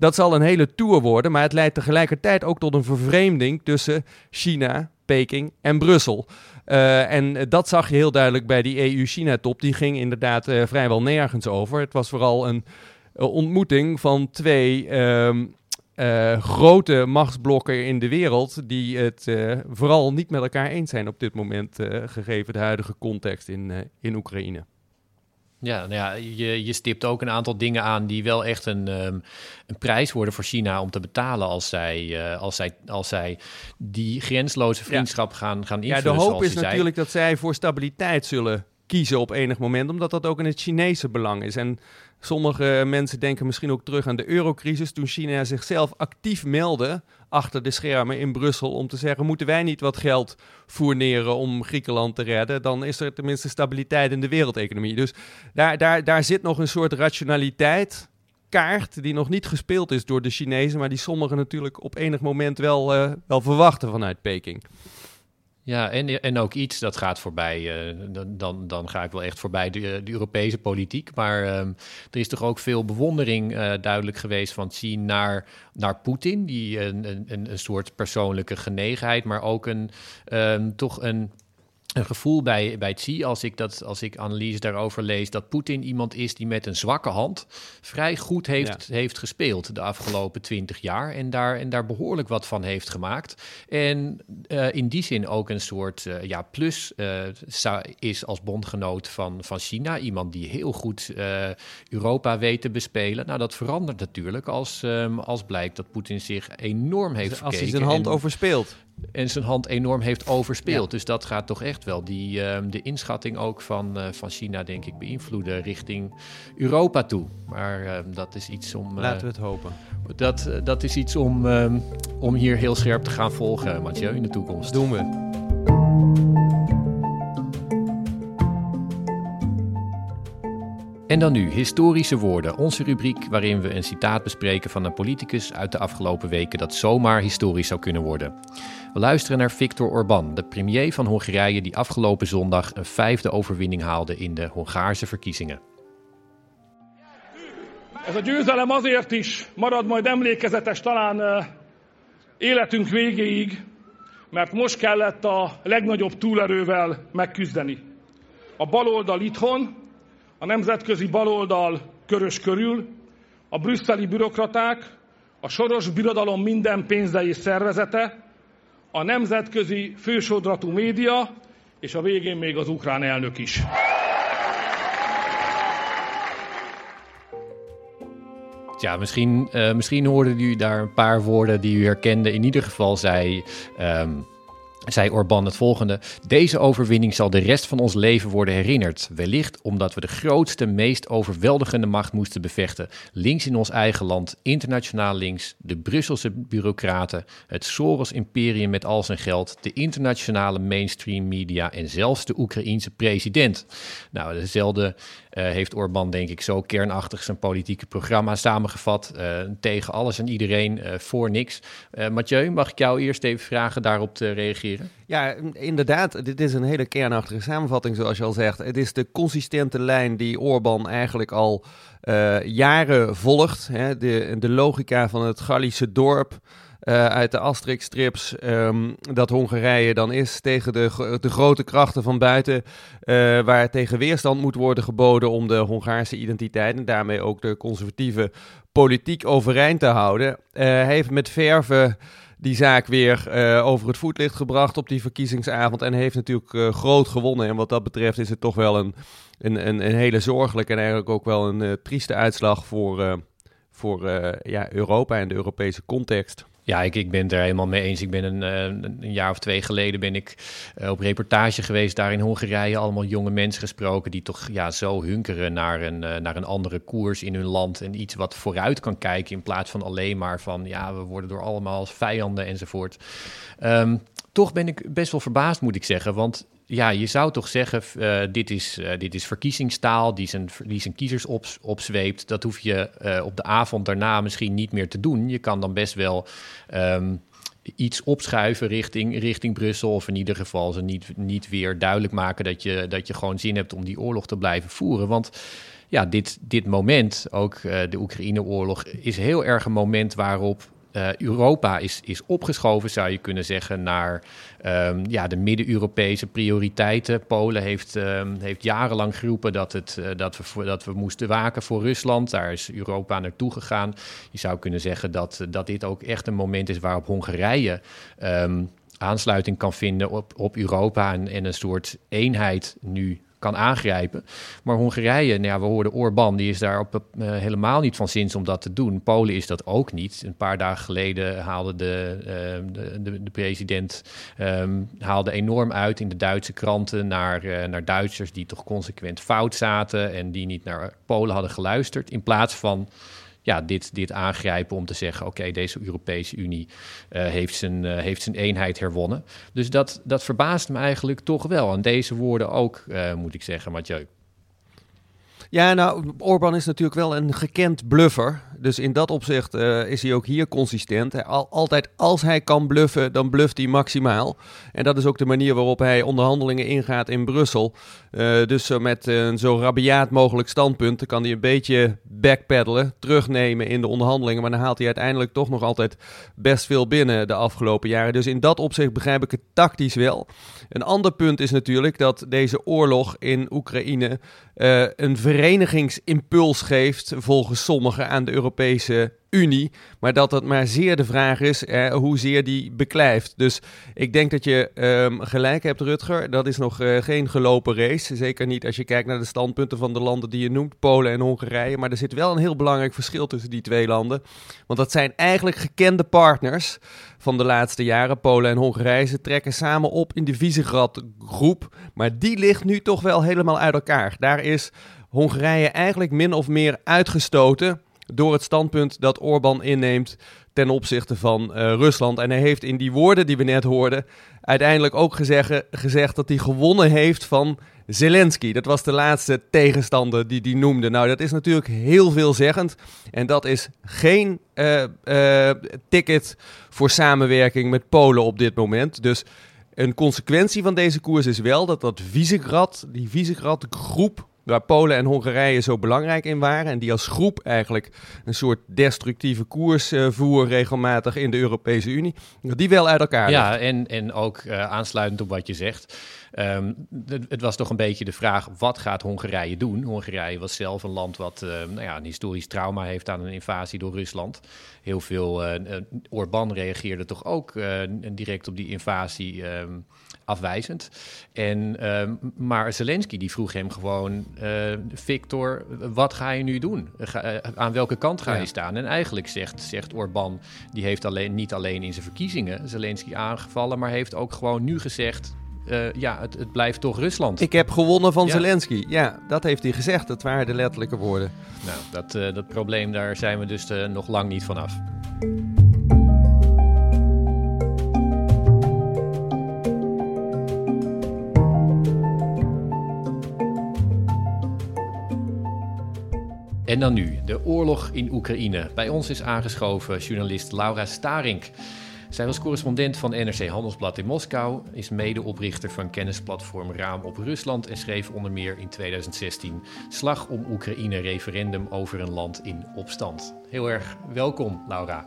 S5: Dat zal een hele tour worden, maar het leidt tegelijkertijd ook tot een vervreemding tussen China, Peking en Brussel. Uh, en dat zag je heel duidelijk bij die EU-China-top. Die ging inderdaad uh, vrijwel nergens over. Het was vooral een uh, ontmoeting van twee ehm, grote machtsblokken in de wereld. die het vooral niet met elkaar eens zijn op dit moment, gegeven de huidige context in, in Oekraïne.
S4: Ja, nou ja je, je stipt ook een aantal dingen aan die wel echt een, ehm, een prijs worden voor China om te betalen als zij, uh, als zij, als zij die grensloze vriendschap gaan, gaan invullen.
S5: Ja, de hoop is natuurlijk dat zij voor stabiliteit zullen kiezen op enig moment, omdat dat ook in het Chinese belang is. En sommige mensen denken misschien ook terug aan de eurocrisis, toen China zichzelf actief meldde achter de schermen in Brussel om te zeggen: moeten wij niet wat geld fourneren om Griekenland te redden? Dan is er tenminste stabiliteit in de wereldeconomie. Dus daar, daar, daar zit nog een soort rationaliteit. Kaart die nog niet gespeeld is door de Chinezen, maar die sommigen natuurlijk op enig moment wel, uh, wel verwachten vanuit Peking.
S4: Ja, en, en ook iets dat gaat voorbij. Uh, dan, dan ga ik wel echt voorbij de, de Europese politiek. Maar uh, er is toch ook veel bewondering uh, duidelijk geweest van Xi naar, naar Poetin. Die een, een, een soort persoonlijke genegenheid, maar ook een, um, toch een een gevoel bij, bij Xi, als ik, dat, als ik analyse daarover lees, dat Poetin iemand is die met een zwakke hand vrij goed heeft, heeft gespeeld de afgelopen twintig jaar en daar, en daar behoorlijk wat van heeft gemaakt. En uh, in die zin ook een soort uh, ja, plus uh, is als bondgenoot van, van China. Iemand die heel goed Europa weet te bespelen. Nou, dat verandert natuurlijk als, um, als blijkt dat Poetin zich enorm heeft
S5: dus Als hij zijn hand
S4: en,
S5: overspeelt
S4: en zijn hand enorm heeft overspeeld. Dus dat gaat toch echt wel die, uh, de inschatting ook van, uh, van China, denk ik, beïnvloeden richting Europa toe. Maar uh, dat is iets om.
S5: Laten we het hopen.
S4: Dat, dat is iets om, om hier heel scherp te gaan volgen, Mathieu, in de toekomst.
S5: Doen we.
S4: En dan nu historische woorden, onze rubriek waarin we een citaat bespreken van een politicus uit de afgelopen weken dat zomaar historisch zou kunnen worden. We luisteren naar Viktor Orbán, de premier van Hongarije die afgelopen zondag een vijfde overwinning haalde in de Hongaarse verkiezingen.
S6: Ez a győzelem azért is marad majd emlékezetes talán életünk végéig, mert most kellett a legnagyobb túlerővel megküzdeni. A baloldal itthon, a nemzetközi baloldal körös körül, a brüsszeli bürokraták, a soros birodalom minden pénze szervezete, a nemzetközi fősodratú média, és a végén még az ukrán elnök is.
S4: Ja, misschien, uh, misschien hoorden jullie daar een paar woorden die u herkende. In ieder geval zei um, zei Orbán het volgende: Deze overwinning zal de rest van ons leven worden herinnerd. Wellicht omdat we de grootste, meest overweldigende macht moesten bevechten. Links in ons eigen land, internationaal links, de Brusselse bureaucraten, het Soros-imperium met al zijn geld, de internationale mainstream media en zelfs de Oekraïense president. Nou, dezelfde uh, heeft Orbán, denk ik, zo kernachtig zijn politieke programma samengevat. Uh, tegen alles en iedereen, uh, voor niks. Mathieu, mag ik jou eerst even vragen daarop te reageren?
S5: Ja, inderdaad. Dit is een hele kernachtige samenvatting, zoals je al zegt. Het is de consistente lijn die Orbán eigenlijk al jaren volgt. Hè? De, de logica van het Gallische dorp. Uh, uit de Asterix-strips um, dat Hongarije dan is tegen de, de grote krachten van buiten, uh, waar tegen weerstand moet worden geboden om de Hongaarse identiteit en daarmee ook de conservatieve politiek overeind te houden. Hij heeft met verve die zaak weer over het voetlicht gebracht op die verkiezingsavond en heeft natuurlijk groot gewonnen. En wat dat betreft is het toch wel een, een, een, een hele zorgelijke en eigenlijk ook wel een trieste uitslag voor, voor ja, Europa en de Europese context.
S4: Ja, ik, ik ben er helemaal mee eens. Ik ben een, eh, een jaar of twee geleden ben ik uh, op reportage geweest daar in Hongarije. Allemaal jonge mensen gesproken die toch ja, zo hunkeren naar een, uh, naar een andere koers in hun land. En iets wat vooruit kan kijken in plaats van alleen maar van ja, we worden door allemaal vijanden enzovoort. Um, toch ben ik best wel verbaasd, moet ik zeggen. Want ja, je zou toch zeggen, uh, dit, is, uh, dit is verkiezingstaal die zijn, die zijn kiezers op, opzweept. Dat hoef je uh, op de avond daarna misschien niet meer te doen. Je kan dan best wel um, iets opschuiven richting, richting Brussel. Of in ieder geval ze niet, niet weer duidelijk maken dat je, dat je gewoon zin hebt om die oorlog te blijven voeren. Want ja, dit, dit moment, ook de Oekraïne-oorlog, is heel erg een moment waarop uh, Europa is, is opgeschoven, zou je kunnen zeggen, naar um, ja, de Midden-Europese prioriteiten. Polen heeft, um, heeft jarenlang geroepen dat, het, uh, dat, we, dat we moesten waken voor Rusland. Daar is Europa naartoe gegaan. Je zou kunnen zeggen dat, dat dit ook echt een moment is waarop Hongarije um, aansluiting kan vinden op, op Europa en, en een soort eenheid nu kan aangrijpen. Maar Hongarije, nou ja, we hoorden Orbán, die is daar op, uh, helemaal niet van zins om dat te doen. Polen is dat ook niet. Een paar dagen geleden haalde de, uh, de, de, de, president um, haalde enorm uit in de Duitse kranten naar, uh, naar Duitsers die toch consequent fout zaten en die niet naar Polen hadden geluisterd. In plaats van ja, dit, dit aangrijpen om te zeggen: oké, deze Europese Unie uh, heeft, zijn, uh, heeft zijn eenheid herwonnen. Dus dat, dat verbaast me eigenlijk toch wel. En deze woorden ook, uh, moet ik zeggen, Mathieu.
S5: Ja, nou, Orbán is natuurlijk wel een gekend bluffer. Dus in dat opzicht uh, is hij ook hier consistent. Al, altijd als hij kan bluffen, dan bluft hij maximaal. En dat is ook de manier waarop hij onderhandelingen ingaat in Brussel. Uh, dus met een zo rabiaat mogelijk standpunt kan hij een beetje backpeddelen, terugnemen in de onderhandelingen. Maar dan haalt hij uiteindelijk toch nog altijd best veel binnen de afgelopen jaren. Dus in dat opzicht begrijp ik het tactisch wel. Een ander punt is natuurlijk dat deze oorlog in Oekraïne uh, een verenigingsimpuls geeft, volgens sommigen, aan de Europese Unie. Maar dat het maar zeer de vraag is eh, hoezeer die beklijft. Dus ik denk dat je um, gelijk hebt, Rutger. Dat is nog uh, geen gelopen race. Zeker niet als je kijkt naar de standpunten van de landen die je noemt, Polen en Hongarije. Maar er zit wel een heel belangrijk verschil tussen die twee landen. Want dat zijn eigenlijk gekende partners van de laatste jaren, Polen en Hongarije. Ze trekken samen op in de Visegrad-groep. Maar die ligt nu toch wel helemaal uit elkaar. Daar is Hongarije eigenlijk min of meer uitgestoten door het standpunt dat Orbán inneemt ten opzichte van uh, Rusland. En hij heeft in die woorden die we net hoorden uiteindelijk ook gezegd, gezegd dat hij gewonnen heeft van Zelensky. Dat was de laatste tegenstander die hij noemde. Nou, dat is natuurlijk heel veelzeggend. En dat is geen uh, uh, ticket voor samenwerking met Polen op dit moment. Dus een consequentie van deze koers is wel dat dat Visegrad, die Visegrad-groep waar Polen en Hongarije zo belangrijk in waren. En die als groep eigenlijk een soort destructieve koers uh, voeren regelmatig in de Europese Unie. Die wel uit elkaar
S4: Ja, en, en ook uh, aansluitend op wat je zegt. Um, het, het, was toch een beetje de vraag, wat gaat Hongarije doen? Hongarije was zelf een land wat uh, nou ja, een historisch trauma heeft aan een invasie door Rusland. Heel veel, uh, Orbán reageerde toch ook direct op die invasie um, afwijzend. En, um, maar Zelensky die vroeg hem gewoon, Victor, wat ga je nu doen? Ga, aan welke kant ga je ja. staan? En eigenlijk zegt, zegt Orbán, die heeft alleen, niet alleen in zijn verkiezingen Zelensky aangevallen, maar heeft ook gewoon nu gezegd, uh, ja, het, het, blijft toch Rusland.
S5: Ik heb gewonnen van ja. Zelensky. Ja, dat heeft hij gezegd. Dat waren de letterlijke woorden.
S4: Nou, dat, uh, dat probleem, daar zijn we dus uh, nog lang niet vanaf. En dan nu, de oorlog in Oekraïne. Bij ons is aangeschoven journalist Laura Starink. Zij was correspondent van NRC Handelsblad in Moskou, is medeoprichter van kennisplatform Raam op Rusland en schreef onder meer in 2016 Slag om Oekraïne referendum over een land in opstand. Heel erg welkom, Laura.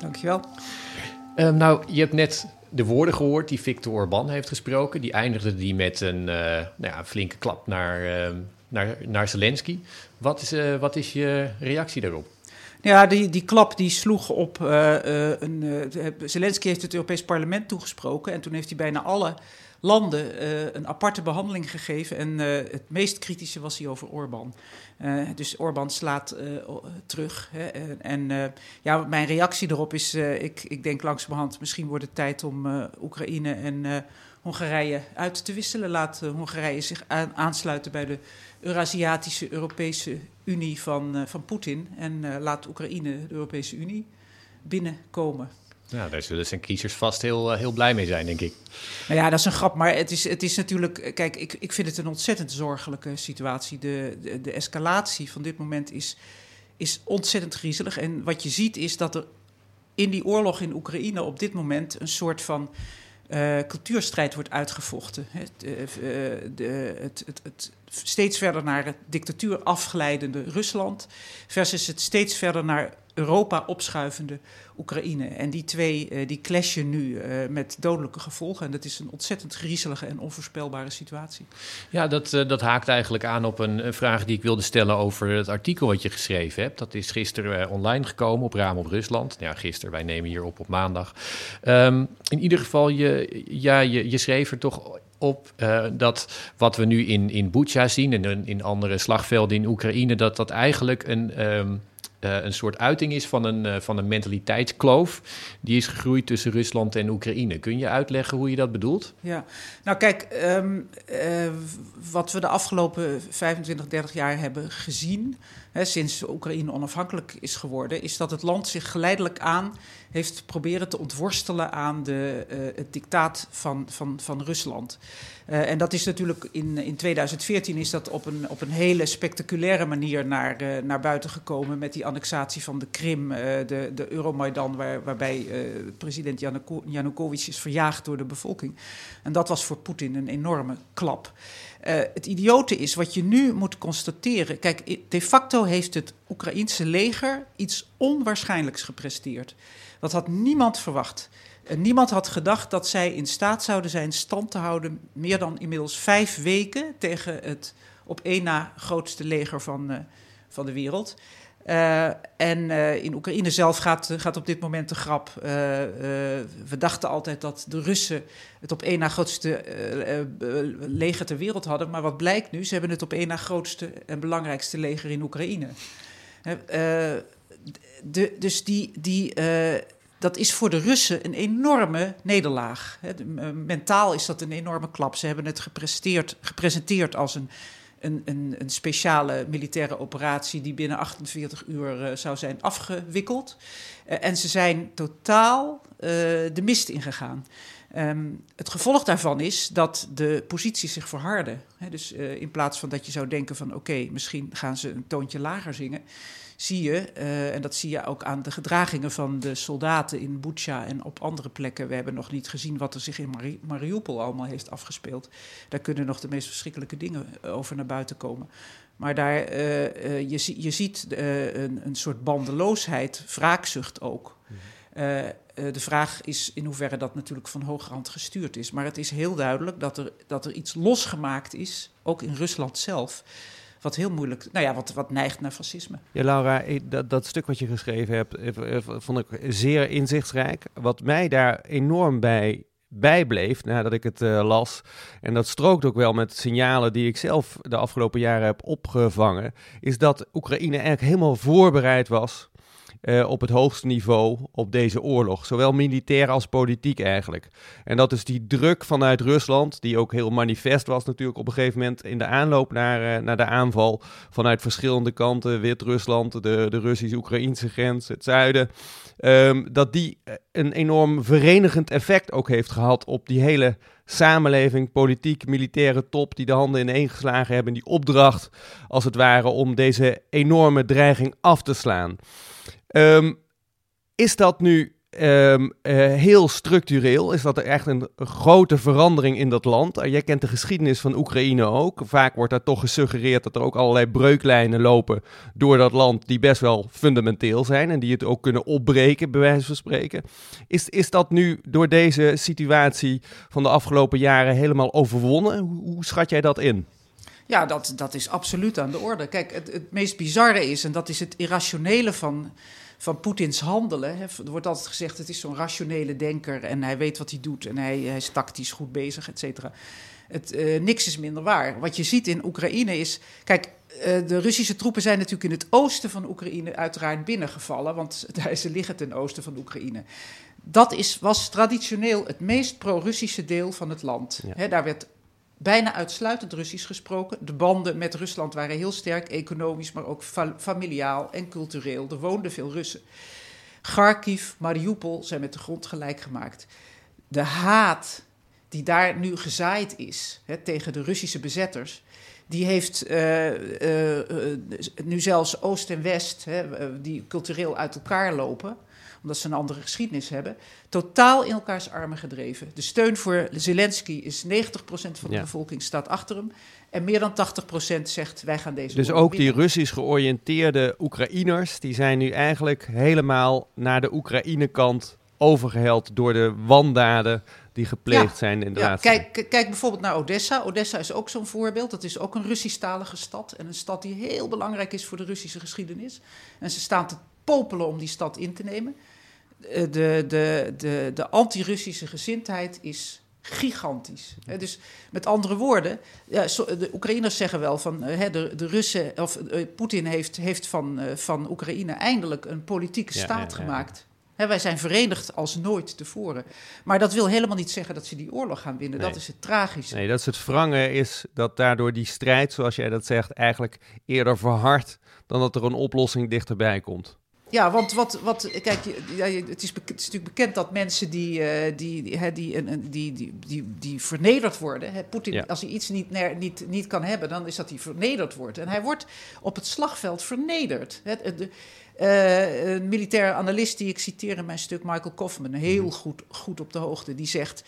S7: Dankjewel.
S4: Um, nou, je hebt net de woorden gehoord die Viktor Orban heeft gesproken. Die eindigde die met een, uh, nou ja, flinke klap naar, uh, naar, naar Zelensky. Wat is, uh, wat is je reactie daarop?
S7: Ja, die, die klap die sloeg op. Uh, uh, een, uh, Zelensky heeft het Europees Parlement toegesproken. En toen heeft hij bijna alle landen een aparte behandeling gegeven. En het meest kritische was hij over Orbán. dus Orbán slaat terug. Hè, en ja, mijn reactie erop is: ik, ik denk langzamerhand, misschien wordt het tijd om Oekraïne en Hongarije uit te wisselen. Laat Hongarije zich aan, aansluiten bij de Eurasiatische Europese Unie van, uh, van Poetin. En uh, laat Oekraïne de Europese Unie binnenkomen.
S4: Ja, daar zullen zijn kiezers vast heel, heel blij mee zijn, denk ik.
S7: Nou ja, dat is een grap. Maar het is, het is natuurlijk. Kijk, ik, ik vind het een ontzettend zorgelijke situatie. De, de, de escalatie van dit moment is, is ontzettend griezelig. En wat je ziet is dat er in die oorlog in Oekraïne op dit moment een soort van. Uh, cultuurstrijd wordt uitgevochten. Het, uh, de, het, het, het, steeds verder naar het dictatuur afglijdende Rusland, versus het steeds verder naar Europa opschuivende Oekraïne. En die twee uh, die clashen nu uh, met dodelijke gevolgen. En dat is een ontzettend griezelige en onvoorspelbare situatie.
S4: Ja, dat, uh, dat haakt eigenlijk aan op een, vraag die ik wilde stellen over het artikel wat je geschreven hebt. Dat is gisteren online gekomen op Raam op Rusland. Ja, gisteren, wij nemen hier op op maandag. Um, in ieder geval, je, ja, je, je schreef er toch op dat wat we nu in, in Bucha zien en in andere slagvelden in Oekraïne, dat dat eigenlijk een. Uh, een soort uiting is van een, uh, van een mentaliteitskloof. Die is gegroeid tussen Rusland en Oekraïne. Kun je uitleggen hoe je dat bedoelt?
S7: Ja, nou kijk, um, uh, wat we de afgelopen 25, 30 jaar hebben gezien. Hè, sinds Oekraïne onafhankelijk is geworden, is dat het land zich geleidelijk aan heeft proberen te ontworstelen aan de, het dictaat van, van, van Rusland. Uh, en dat is natuurlijk in, in 2014 is dat op een, op een hele spectaculaire manier naar, uh, naar buiten gekomen met die annexatie van de Krim, de, de Euromaidan, waar, waarbij president Janukovic is verjaagd door de bevolking. En dat was voor Poetin een enorme klap. Het idiote is wat je nu moet constateren. Kijk, de facto heeft het Oekraïense leger iets onwaarschijnlijks gepresteerd. Dat had niemand verwacht. En niemand had gedacht dat zij in staat zouden zijn stand te houden meer dan inmiddels vijf weken tegen het op één na grootste leger van, uh, van de wereld. Uh, en uh, in Oekraïne zelf gaat, gaat op dit moment de grap. We dachten altijd dat de Russen het op één na grootste leger ter wereld hadden. Maar wat blijkt nu? Ze hebben het op één na grootste en belangrijkste leger in Oekraïne. De, dus die, die, dat is voor de Russen een enorme nederlaag. Mentaal is dat een enorme klap. Ze hebben het gepresenteerd als een een, een, een, speciale militaire operatie die binnen 48 uur uh, zou zijn afgewikkeld. Uh, en ze zijn totaal uh, de mist ingegaan. Um, het gevolg daarvan is dat de posities zich verharden. Dus in plaats van dat je zou denken van oké, misschien gaan ze een toontje lager zingen zie je, uh, en dat zie je ook aan de gedragingen van de soldaten in Bucha en op andere plekken. We hebben nog niet gezien wat er zich in Mari Mariupol allemaal heeft afgespeeld. Daar kunnen nog de meest verschrikkelijke dingen over naar buiten komen. Maar daar, uh, je, je ziet een, een soort bandeloosheid, wraakzucht ook. Uh, de vraag is in hoeverre dat natuurlijk van hogerhand gestuurd is. Maar het is heel duidelijk dat er, dat er iets losgemaakt is, ook in Rusland zelf. Wat heel moeilijk, nou ja, wat, wat neigt naar fascisme.
S5: Ja, Laura, dat, dat stuk wat je geschreven hebt, vond ik zeer inzichtsrijk. Wat mij daar enorm bij bijbleef nadat ik het uh, las. En dat strookt ook wel met signalen die ik zelf de afgelopen jaren heb opgevangen. Is dat Oekraïne eigenlijk helemaal voorbereid was uh, op het hoogste niveau op deze oorlog. Zowel militair als politiek eigenlijk. En dat is die druk vanuit Rusland, die ook heel manifest was natuurlijk op een gegeven moment in de aanloop naar, uh, naar de aanval. Vanuit verschillende kanten, Wit-Rusland, de, de Russisch-Oekraïnse grens, het zuiden. Um, dat die eh, een enorm verenigend effect ook heeft gehad op die hele samenleving, politiek, militaire top die de handen ineen geslagen hebben. Die opdracht, als het ware, om deze enorme dreiging af te slaan. Um, is dat nu um, uh, heel structureel? Is dat er echt een grote verandering in dat land? Uh, jij kent de geschiedenis van Oekraïne ook. Vaak wordt daar toch gesuggereerd dat er ook allerlei breuklijnen lopen door dat land die best wel fundamenteel zijn en die het ook kunnen opbreken, bij wijze van spreken. Is, is dat nu door deze situatie van de afgelopen jaren helemaal overwonnen? Hoe, hoe schat jij dat in?
S7: Ja, dat, dat is absoluut aan de orde. Kijk, het, het meest bizarre is, en dat is het irrationele van van Poetins handelen. Hè. Er wordt altijd gezegd, het is zo'n rationele denker en hij weet wat hij doet en hij, hij is tactisch goed bezig, et cetera. Het, uh, niks is minder waar. Wat je ziet in Oekraïne is. Kijk, uh, de Russische troepen zijn natuurlijk in het oosten van Oekraïne uiteraard binnengevallen, want ze liggen ten oosten van Oekraïne. Dat is, was traditioneel het meest pro-Russische deel van het land. Ja. daar werd bijna uitsluitend Russisch gesproken. De banden met Rusland waren heel sterk, economisch, maar ook fa familiaal en cultureel. Er woonden veel Russen. Kharkiv, Mariupol zijn met de grond gelijk gemaakt. De haat die daar nu gezaaid is hè, tegen de Russische bezetters, die heeft uh, uh, uh, nu zelfs Oost en West, hè, die cultureel uit elkaar lopen, omdat ze een andere geschiedenis hebben, totaal in elkaars armen gedreven. De steun voor Zelensky is 90% van de ja. bevolking staat achter hem. En meer dan 80% zegt wij gaan deze.
S5: Dus ook die Russisch georiënteerde Oekraïners, die zijn nu eigenlijk helemaal naar de Oekraïne-kant overgeheld door de wandaden die gepleegd ja, zijn in de
S7: ja,
S5: laatste...
S7: Kijk, kijk bijvoorbeeld naar Odessa. Odessa is ook zo'n voorbeeld. Dat is ook een Russisch-talige stad. En een stad die heel belangrijk is voor de Russische geschiedenis. En ze staan te popelen om die stad in te nemen. De, de, de, de anti-Russische gezindheid is gigantisch. Dus met andere woorden, de Oekraïners zeggen wel van eh, de, de Russen of eh, Poetin heeft, heeft van, eh, van Oekraïne eindelijk een politieke
S5: Ja,
S7: staat
S5: ja, ja.
S7: gemaakt. Wij zijn verenigd als nooit tevoren. Maar dat wil helemaal niet zeggen dat ze die oorlog gaan winnen.
S5: Nee.
S7: Dat is het tragische.
S5: Nee, dat is het wrange, is dat daardoor die strijd, zoals jij dat zegt, eigenlijk eerder verhardt dan dat er een oplossing dichterbij komt.
S7: Ja, want wat, wat kijk, ja, het, is het is natuurlijk bekend dat mensen die, eh, die, hè, die, een- die, die, die, die vernederd worden. hè, Poetin,
S5: Ja.
S7: als hij iets niet, ner- niet, niet kan hebben, dan is dat hij vernederd wordt. En hij wordt op het slagveld vernederd. Het- de, eh, een militair analist die ik citeer in mijn stuk, Michael Kaufman, heel goed, goed op de hoogte, die zegt.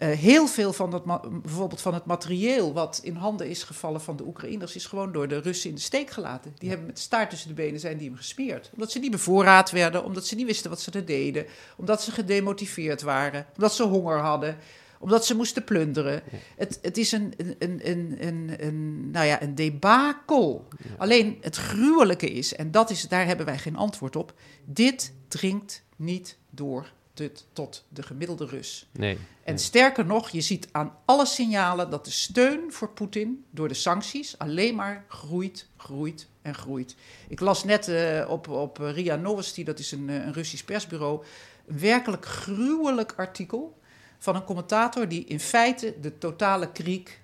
S7: Eh, heel veel van dat, bijvoorbeeld van het materieel wat in handen is gevallen van de Oekraïners, is gewoon door de Russen in de steek gelaten. Die hebben met de staart tussen de benen zijn die hem gesmeerd. Omdat ze niet bevoorraad werden, omdat ze niet wisten wat ze er deden, omdat ze gedemotiveerd waren, omdat ze honger hadden, omdat ze moesten plunderen. Het, het is een, een, een, een, een, een, nou ja, een debakel. Alleen het gruwelijke is, en dat is, daar hebben wij geen antwoord op, dit dringt niet door dit, tot de gemiddelde Rus.
S5: Nee.
S7: En sterker nog, je ziet aan alle signalen dat de steun voor Poetin door de sancties alleen maar groeit, groeit en groeit. Ik las net eh, op, op eh, RIA Novosti, dat is een, eh, een Russisch persbureau, een werkelijk gruwelijk artikel van een commentator die in feite de totale kriek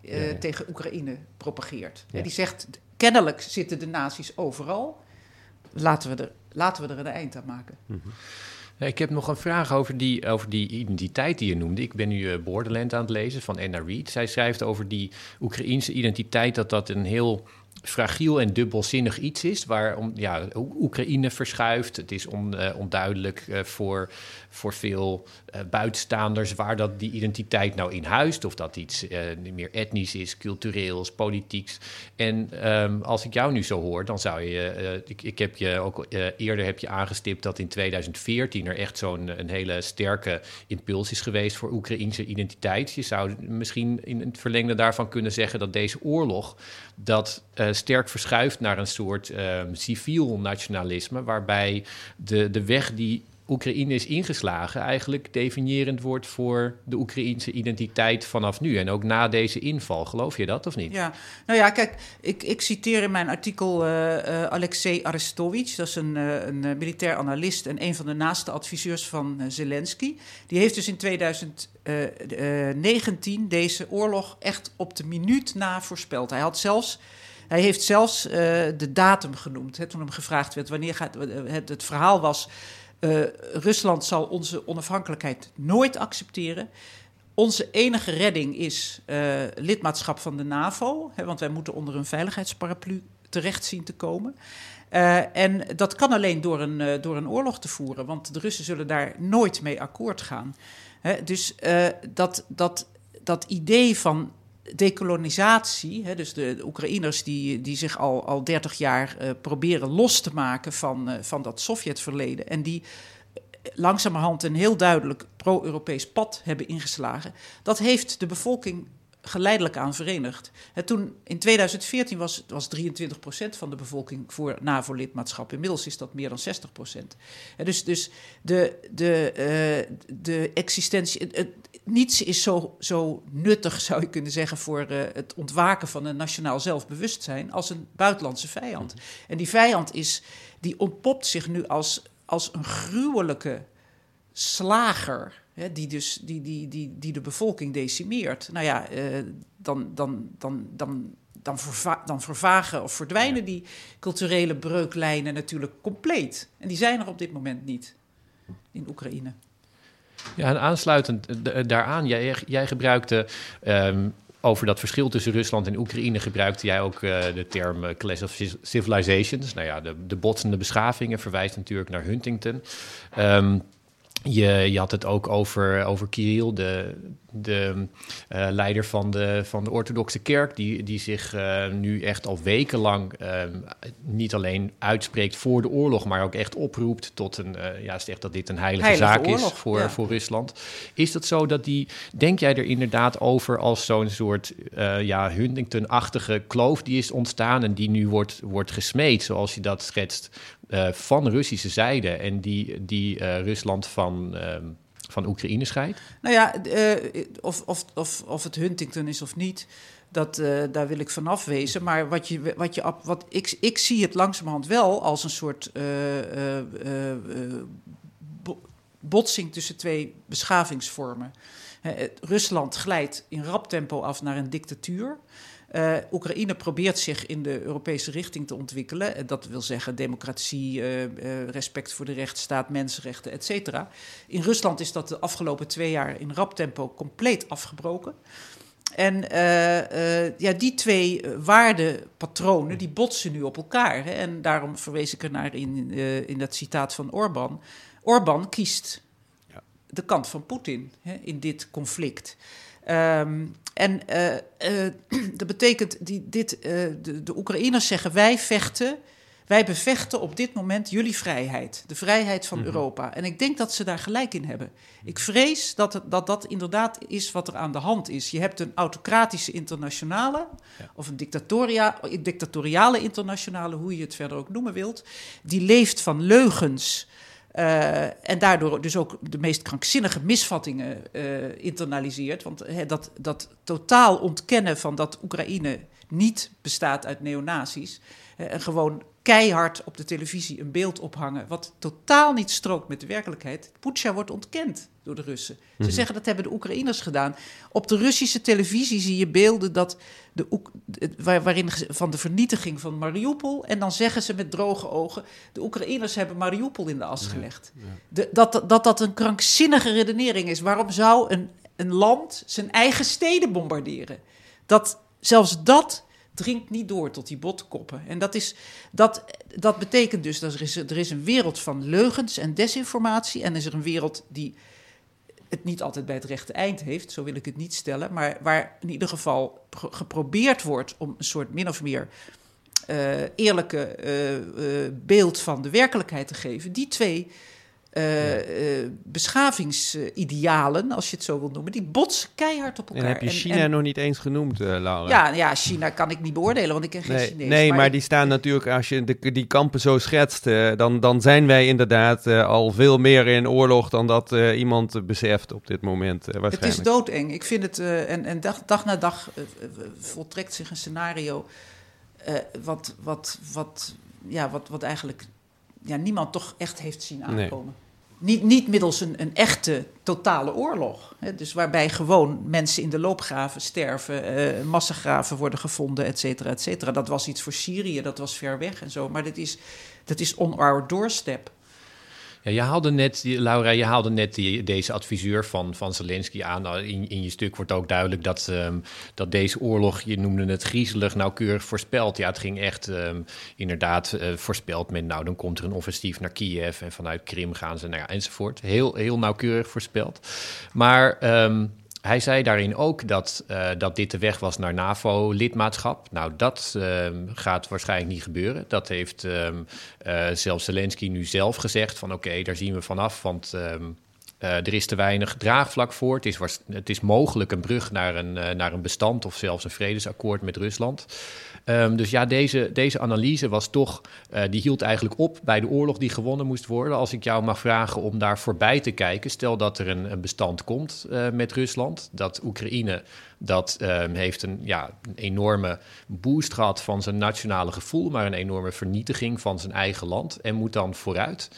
S5: Ja, ja.
S7: tegen Oekraïne propageert.
S5: Ja.
S7: Die zegt, kennelijk zitten de nazi's overal, laten we er, laten we er een eind aan maken.
S4: Ja, Ik heb nog een vraag over die, over die identiteit die je noemde. Ik ben nu eh, Borderland aan het lezen van Anna Reid. Zij schrijft over die Oekraïense identiteit dat dat een heel fragiel en dubbelzinnig iets is, waar om, ja, Oekraïne verschuift. Het is eh, onduidelijk eh, voor, voor veel eh, buitenstaanders waar dat die identiteit nou in huist. Of dat iets meer etnisch is, cultureels, politieks. En ehm, als ik jou nu zo hoor, dan zou je... ik, ik heb je ook eerder heb je aangestipt dat in 2014 er echt zo'n een hele sterke impuls is geweest voor Oekraïnse identiteit. Je zou misschien in het verlengde daarvan kunnen zeggen dat deze oorlog dat eh, sterk verschuift naar een soort ehm, civiel nationalisme, waarbij de, de weg die Oekraïne is ingeslagen eigenlijk definiërend wordt voor de Oekraïense identiteit vanaf nu en ook na deze inval. Geloof je dat of niet?
S7: Ja, nou ja, kijk, ik, ik citeer in mijn artikel eh eh, Alexei Arestovich. Dat is een, een militair analist en een van de naaste adviseurs van Zelensky. Die heeft dus in 2019 deze oorlog echt op de minuut na voorspeld. Hij had zelfs... Hij heeft zelfs eh, de datum genoemd. Hè, toen hem gevraagd werd wanneer gaat. eh, Het, het verhaal was. eh, Rusland zal onze onafhankelijkheid nooit accepteren. Onze enige redding is lidmaatschap van de NAVO, hè, want wij moeten onder een veiligheidsparaplu terecht zien te komen. En dat kan alleen door een, door een oorlog te voeren, want de Russen zullen daar nooit mee akkoord gaan. Hè, dus dat, dat, dat idee van dekolonisatie, hè, dus de, Oekraïners die, die zich al, al 30 jaar eh, proberen los te maken van, eh, van dat Sovjetverleden en die langzamerhand een heel duidelijk pro-Europees pad hebben ingeslagen, dat heeft de bevolking geleidelijk aan verenigd. Hè, toen in 2014 was, was 23% van de bevolking voor NAVO-lidmaatschap. Inmiddels is dat meer dan 60%. Hè, dus dus de, de, eh, de existentie. Niets is zo, zo nuttig, zou je kunnen zeggen, voor eh, het ontwaken van een nationaal zelfbewustzijn als een buitenlandse vijand. En die vijand is, die ontpopt zich nu als, als een gruwelijke slager. Hè, die, dus, die, die, die, die de bevolking decimeert. Nou ja, eh, dan, dan, dan, dan, dan, verva- dan vervagen of verdwijnen die culturele breuklijnen natuurlijk compleet. En die zijn er op dit moment niet in Oekraïne.
S4: Ja, en aansluitend eh, d- daaraan, jij, jij gebruikte ehm, over dat verschil tussen Rusland en Oekraïne, gebruikte jij ook eh, de term eh, Clash of Ci- Civilizations. Nou ja, de, de botsende beschavingen verwijst natuurlijk naar Huntington. Ehm, je, je had het ook over, over Kirill, de, de eh, leider van de, van de orthodoxe kerk, die, die zich eh, nu echt al wekenlang ehm, niet alleen uitspreekt voor de oorlog, maar ook echt oproept tot een, eh, ja, zegt dat dit een heilige,
S7: Heilige
S4: zaak is voor,
S7: ja.
S4: voor Rusland. Is dat zo dat die, denk jij er inderdaad over als zo'n soort eh, ja, Huntington-achtige kloof die is ontstaan en die nu wordt, wordt gesmeed, zoals je dat schetst, eh, van Russische zijde en die, die eh, Rusland van, ehm, van Oekraïne scheidt?
S7: Nou ja, uh, of, of, of, of het Huntington is of niet, dat, uh, daar wil ik vanaf wezen. Maar wat je, wat je, wat ik, ik zie het langzamerhand wel als een soort uh, botsing tussen twee beschavingsvormen. Rusland glijdt in rap tempo af naar een dictatuur. Uh, Oekraïne probeert zich in de Europese richting te ontwikkelen. Dat wil zeggen democratie, uh, uh, respect voor de rechtsstaat, mensenrechten, et cetera. In Rusland is dat de afgelopen twee jaar in rap tempo compleet afgebroken. En ja, die twee waardepatronen die botsen nu op elkaar. Hè? En daarom verwees ik er naar in, in dat citaat van Orbán. Orbán kiest ja. de kant van Poetin hè, in dit conflict. Um, en uh, uh, dat betekent, die, dit, uh, de, de Oekraïners zeggen, wij vechten, wij bevechten op dit moment jullie vrijheid. De vrijheid van mm -hmm. Europa. En ik denk dat ze daar gelijk in hebben. Ik vrees dat, het, dat dat inderdaad is wat er aan de hand is. Je hebt een autocratische internationale, ja. of een dictatoria, dictatoriale internationale, hoe je het verder ook noemen wilt. Die leeft van leugens uh, en daardoor dus ook de meest krankzinnige misvattingen uh, internaliseert. Want dat, dat totaal ontkennen van dat Oekraïne niet bestaat uit neonazies. En gewoon keihard op de televisie een beeld ophangen. wat totaal niet strookt met de werkelijkheid. Poetsja wordt ontkend door de Russen. Ze mm -hmm. zeggen dat hebben de Oekraïners gedaan. Op de Russische televisie zie je beelden dat de, waar, waarin van de vernietiging van Mariupol. En dan zeggen ze met droge ogen: de Oekraïners hebben Mariupol in de as gelegd. Ja, ja. De, dat, dat dat een krankzinnige redenering is. Waarom zou een, een land zijn eigen steden bombarderen? Dat zelfs dat dringt niet door tot die botkoppen. En dat, is, dat, dat betekent dus dat er is, er is een wereld van leugens en desinformatie. En is er een wereld die het niet altijd bij het rechte eind heeft, zo wil ik het niet stellen, maar waar in ieder geval geprobeerd wordt om een soort min of meer uh, eerlijke uh, uh, beeld van de werkelijkheid te geven. Die twee uh, uh, beschavingsidealen, als je het zo wilt noemen, die botsen keihard op elkaar.
S5: En heb je China en, en... nog niet eens genoemd, uh, Laura?
S7: Ja, ja, China kan ik niet beoordelen, want ik ken geen
S5: nee,
S7: Chinees.
S5: Nee, maar, maar die staan natuurlijk, als je de, die kampen zo schetst, dan, dan zijn wij inderdaad al veel meer in oorlog dan dat iemand beseft op dit moment. waarschijnlijk.
S7: Het is doodeng. Ik vind het, en, en dag, dag na dag voltrekt zich een scenario wat, wat, wat, ja, wat, wat eigenlijk ja, niemand toch echt heeft zien aankomen. Nee. Niet, niet middels een, een echte totale oorlog. Hè, dus waarbij gewoon mensen in de loopgraven sterven, uh, massagraven worden gevonden, et cetera, et cetera. Dat was iets voor Syrië, dat was ver weg en zo. Maar dat is, dat is on our doorstep.
S4: Ja, je haalde net, Laura, je haalde net die, deze adviseur van, van Zelensky aan. Nou, in, in je stuk wordt ook duidelijk dat, um, dat deze oorlog, je noemde het griezelig, nauwkeurig voorspeld. Ja, het ging echt um, inderdaad uh, voorspeld met, nou, dan komt er een offensief naar Kiev en vanuit Krim gaan ze, nou enzovoort. Heel, heel nauwkeurig voorspeld. Maar... Um, hij zei daarin ook dat, uh, dat dit de weg was naar NAVO-lidmaatschap. Nou, dat uh, gaat waarschijnlijk niet gebeuren. Dat heeft um, zelfs Zelensky nu zelf gezegd: van oké, daar zien we vanaf. Want um, er is te weinig draagvlak voor. Het is, het is mogelijk een brug naar een, naar een bestand of zelfs een vredesakkoord met Rusland. Um, dus ja, deze, deze analyse was toch, uh, die hield eigenlijk op bij de oorlog die gewonnen moest worden. Als ik jou mag vragen om daar voorbij te kijken, stel dat er een, bestand komt met Rusland, dat Oekraïne dat um, heeft een, ja, een enorme boost gehad van zijn nationale gevoel, maar een enorme vernietiging van zijn eigen land en moet dan vooruit.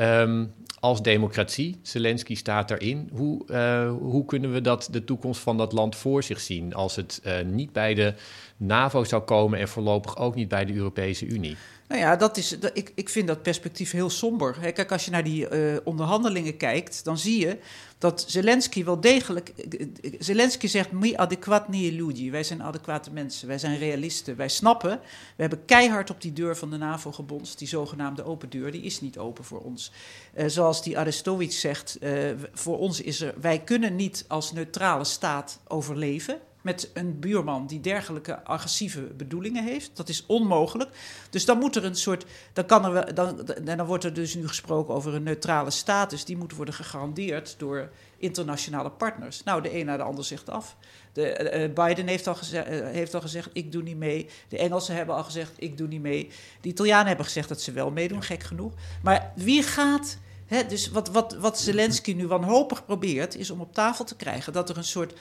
S4: Um, als democratie, Zelensky staat daarin. Hoe, uh, hoe kunnen we dat, de toekomst van dat land voor zich zien als het uh, niet bij de NAVO zou komen en voorlopig ook niet bij de Europese Unie?
S7: Nou ja, dat is, ik, ik vind dat perspectief heel somber. Kijk, als je naar die uh, onderhandelingen kijkt, dan zie je dat Zelensky wel degelijk. Zelensky zegt: Mi adequat nie ljudi. Wij zijn adequate mensen, wij zijn realisten. Wij snappen, we hebben keihard op die deur van de NAVO gebonst. Die zogenaamde open deur, die is niet open voor ons. Zoals die Arestowitz zegt: voor ons is er. Wij kunnen niet als neutrale staat overleven met een buurman die dergelijke agressieve bedoelingen heeft. Dat is onmogelijk. Dus dan moet er een soort. Dan, kan er wel, dan, dan wordt er dus nu gesproken over een neutrale status. Die moet worden gegarandeerd door internationale partners. Nou, de een na de ander zegt af. De, uh, Biden heeft al, gezegd, uh, heeft al gezegd: ik doe niet mee. De Engelsen hebben al gezegd: ik doe niet mee. De Italianen hebben gezegd dat ze wel meedoen, gek genoeg. Maar wie gaat Hè, dus wat, wat, wat Zelensky nu wanhopig probeert, is om op tafel te krijgen dat er een soort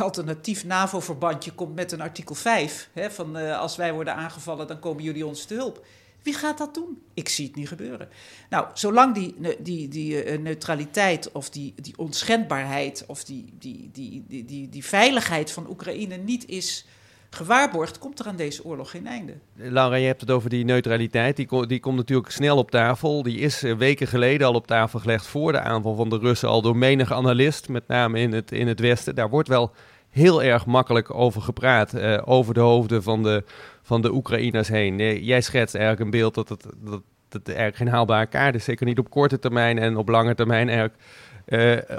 S7: alternatief NAVO-verbandje komt met een artikel 5. Hè, van uh, als wij worden aangevallen, dan komen jullie ons te hulp. Wie gaat dat doen? Ik zie het niet gebeuren. Nou, zolang die, die, die uh, neutraliteit of die, die onschendbaarheid of die, die, die, die, die, die veiligheid van Oekraïne niet is gewaarborgd, komt er aan deze oorlog geen einde.
S5: Laura, je hebt het over die neutraliteit. Die, die komt natuurlijk snel op tafel. Die is uh, weken geleden al op tafel gelegd voor de aanval van de Russen, al door menig analist, met name in het, in het Westen. Daar wordt wel heel erg makkelijk over gepraat, uh, over de hoofden van de, van de Oekraïners heen. Uh, jij schetst eigenlijk een beeld dat het, dat het eigenlijk geen haalbare kaart is. Zeker niet op korte termijn en op lange termijn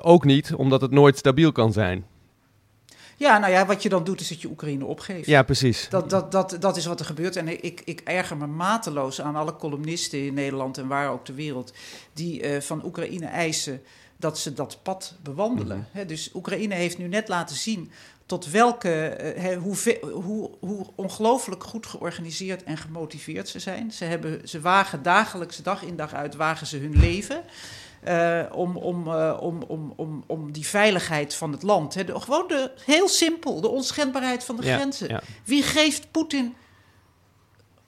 S5: ook niet, omdat het nooit stabiel kan zijn.
S7: Ja, nou ja, wat je dan doet is dat je Oekraïne opgeeft.
S5: Ja, precies.
S7: Dat, dat, dat, dat is wat er gebeurt. En ik, ik erger me mateloos aan alle columnisten in Nederland en waar ook ter wereld... die uh, van Oekraïne eisen dat ze dat pad bewandelen. Mm -hmm. dus Oekraïne heeft nu net laten zien tot welke, uh, hoe, hoe, hoe ongelooflijk goed georganiseerd en gemotiveerd ze zijn. Ze, hebben, ze wagen dagelijks, dag in dag uit, wagen ze hun leven... Uh, om, om, uh, om, om, om, om die veiligheid van het land. Hè. De, gewoon de, heel simpel, de onschendbaarheid van de
S5: ja,
S7: grenzen.
S5: ja.
S7: Wie geeft Poetin,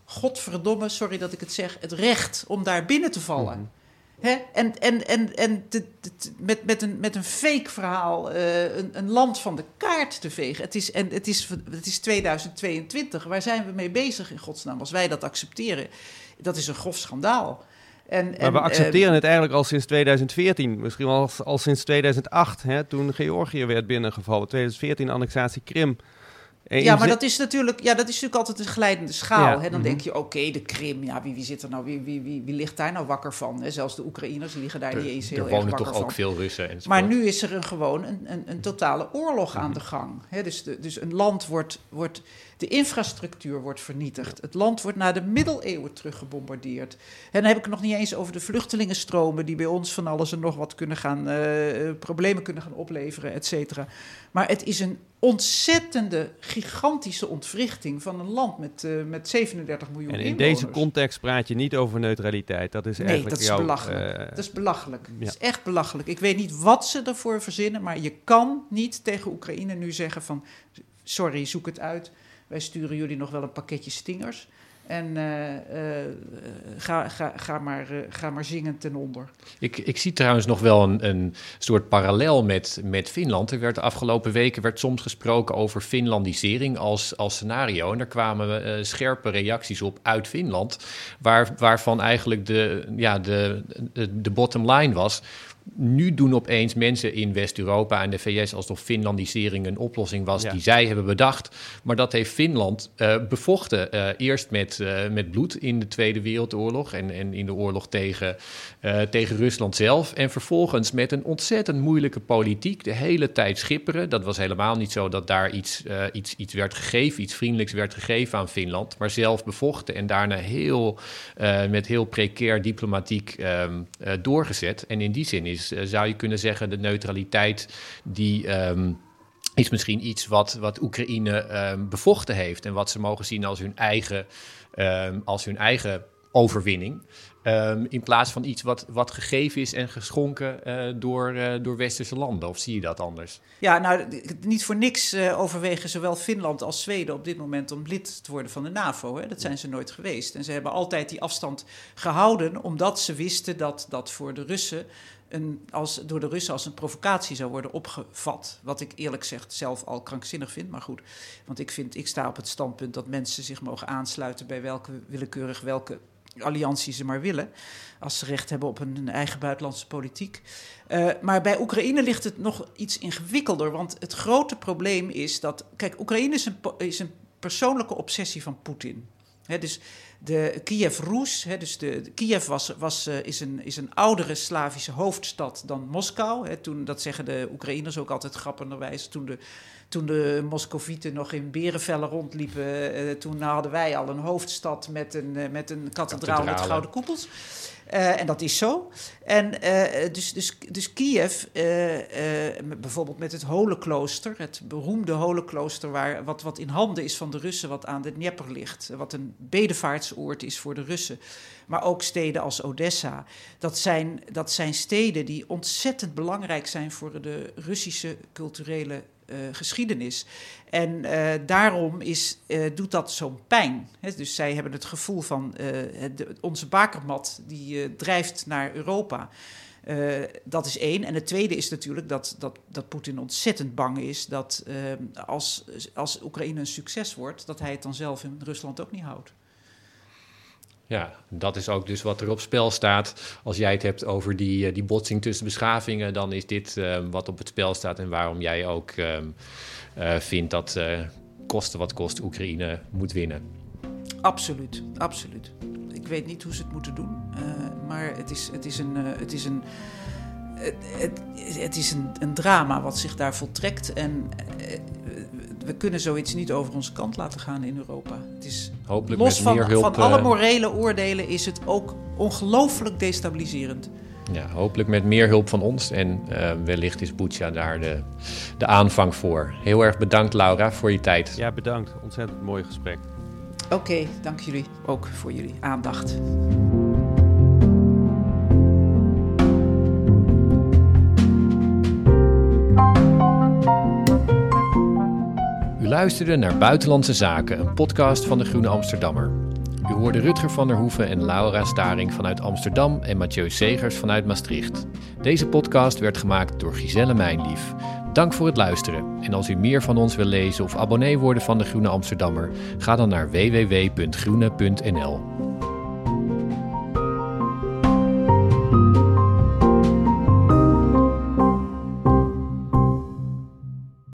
S7: godverdomme, sorry dat ik het zeg, het recht om daar binnen te vallen?
S5: Mhm.
S7: Hè? En, en, en, en met, met, een, met een fake verhaal uh, een, een, land van de kaart te vegen. Het is, en het is, het is 2022. Waar zijn we mee bezig in godsnaam? Als wij dat accepteren, dat is een grof schandaal. En,
S5: maar
S7: en,
S5: we accepteren
S7: uh,
S5: het eigenlijk al sinds 2014, misschien wel al, al sinds 2008, hè, toen Georgië werd binnengevallen. 2014 annexatie Krim.
S7: En ja, maar dat is, natuurlijk, ja, dat is natuurlijk altijd een glijdende schaal.
S5: Ja.
S7: Hè? Dan
S5: Mhm.
S7: denk je, oké, de Krim, ja, wie, wie, zit er nou, wie, wie, wie, wie ligt daar nou wakker van? Hè? Zelfs de Oekraïners liggen daar
S4: Er,
S7: niet eens heel
S4: er
S7: erg
S4: wonen
S7: wakker
S4: toch
S7: van.
S4: ook veel Russen. En
S7: Maar nu is er een, gewoon een, een, een totale oorlog aan de gang. Hè? Dus, de, dus een land wordt, wordt, de infrastructuur wordt vernietigd. Het land wordt naar de middeleeuwen teruggebombardeerd. En dan heb ik het nog niet eens over de vluchtelingenstromen... die bij ons van alles en nog wat kunnen gaan... Uh, problemen kunnen gaan opleveren, et cetera. Maar het is een ontzettende, gigantische ontwrichting... van een land met, uh, met 37 miljoen
S5: En in
S7: inwoners.
S5: deze context praat je niet over neutraliteit. Dat is
S7: Nee,
S5: eigenlijk
S7: dat is
S5: jouw,
S7: belachelijk.
S5: eh,
S7: dat is belachelijk.
S5: ja.
S7: Dat is echt belachelijk. Ik weet niet wat ze ervoor verzinnen, maar je kan niet tegen Oekraïne nu zeggen van... sorry, zoek het uit. Wij sturen jullie nog wel een pakketje stingers. En uh, uh, ga, ga, ga, maar, uh, ga maar zingen ten onder.
S4: Ik, ik zie trouwens nog wel een, een soort parallel met, met Finland. Er werd de afgelopen weken werd soms gesproken over Finlandisering als, als scenario. En daar kwamen scherpe reacties op uit Finland. Waar, waarvan eigenlijk de, ja, de, de bottom line was nu doen opeens mensen in West-Europa en de VS alsof Finlandisering een oplossing was
S5: Ja.
S4: die zij hebben bedacht. Maar dat heeft Finland uh, bevochten. Uh, eerst met, uh, met bloed in de Tweede Wereldoorlog en, en in de oorlog tegen, tegen Rusland zelf. En vervolgens met een ontzettend moeilijke politiek de hele tijd schipperen. Dat was helemaal niet zo dat daar iets, iets, iets werd gegeven, iets vriendelijks werd gegeven aan Finland. Maar zelf bevochten en daarna heel, met heel precair diplomatiek um, doorgezet. En in die zin is is, uh, zou je kunnen zeggen, de neutraliteit die. Um, is misschien iets wat, wat Oekraïne um, bevochten heeft en wat ze mogen zien als hun eigen, um, als hun eigen overwinning. In plaats van iets wat, wat gegeven is en geschonken uh, door, uh, door westerse landen. Of zie je dat anders?
S7: Ja, nou, niet voor niks overwegen zowel Finland als Zweden op dit moment om lid te worden van de NAVO. Hè? Dat zijn ze nooit geweest. En ze hebben altijd die afstand gehouden, omdat ze wisten dat dat voor de Russen als, door de Russen als een provocatie zou worden opgevat. Wat ik eerlijk gezegd zelf al krankzinnig vind, maar goed. Want ik, vind, ik sta op het standpunt dat mensen zich mogen aansluiten bij welke willekeurig welke alliantie ze maar willen. Als ze recht hebben op een eigen buitenlandse politiek. Uh, maar bij Oekraïne ligt het nog iets ingewikkelder. Want het grote probleem is dat. Kijk, Oekraïne is een, is een persoonlijke obsessie van Poetin. He, dus de Kiev Rus, he, dus de, de Kiev was, was, uh, is, een, is een oudere Slavische hoofdstad dan Moskou. He, toen, dat zeggen de Oekraïners ook altijd grappenderwijs. Toen de, toen de Moscovieten nog in berenvellen rondliepen, uh, toen hadden wij al een hoofdstad met een, uh, met een kathedraal met gouden koepels. Uh, en dat is zo. En uh, dus, dus, dus Kiev, uh, bijvoorbeeld met het Holenklooster, het beroemde Holenklooster, waar, wat, wat in handen is van de Russen, wat aan de Dnieper ligt, wat een bedevaartsoord is voor de Russen, maar ook steden als Odessa. Dat zijn, dat zijn steden die ontzettend belangrijk zijn voor de Russische culturele uh, geschiedenis. En uh, daarom is, uh, doet dat zo'n pijn. Dus zij hebben het gevoel van onze bakermat die drijft naar Europa. dat is één. En het tweede is natuurlijk dat, dat, dat Poetin ontzettend bang is dat als, als Oekraïne een succes wordt, dat hij het dan zelf in Rusland ook niet houdt.
S4: Ja, dat is ook dus wat er op spel staat. Als jij het hebt over die, die botsing tussen beschavingen, dan is dit uh, wat op het spel staat en waarom jij ook uh, uh, vindt dat kosten wat kost Oekraïne moet winnen.
S7: Absoluut, absoluut. Ik weet niet hoe ze het moeten doen, maar het is, het is een. het is een het, het, is een, een, drama wat zich daar voltrekt. En we kunnen zoiets niet over onze kant laten gaan in Europa. Het is
S4: Hopelijk
S7: los
S4: met
S7: van,
S4: meer hulp,
S7: van alle
S4: eh,
S7: morele oordelen is het ook ongelooflijk destabiliserend.
S4: Ja, hopelijk met meer hulp van ons. En uh, wellicht is Bucha daar de, de aanvang voor. Heel erg bedankt, Laura, voor je tijd.
S5: Ja, bedankt. Ontzettend mooi gesprek.
S7: Oké, okay, dank jullie ook voor jullie aandacht.
S4: Luisterde naar Buitenlandse Zaken, een podcast van de Groene Amsterdammer. U hoorde Rutger van der Hoeven en Laura Staring vanuit Amsterdam en Mathieu Segers vanuit Maastricht. Deze podcast werd gemaakt door Giselle Mijnlief. Dank voor het luisteren. En als u meer van ons wil lezen of abonnee worden van de Groene Amsterdammer, ga dan naar www.groene.nl.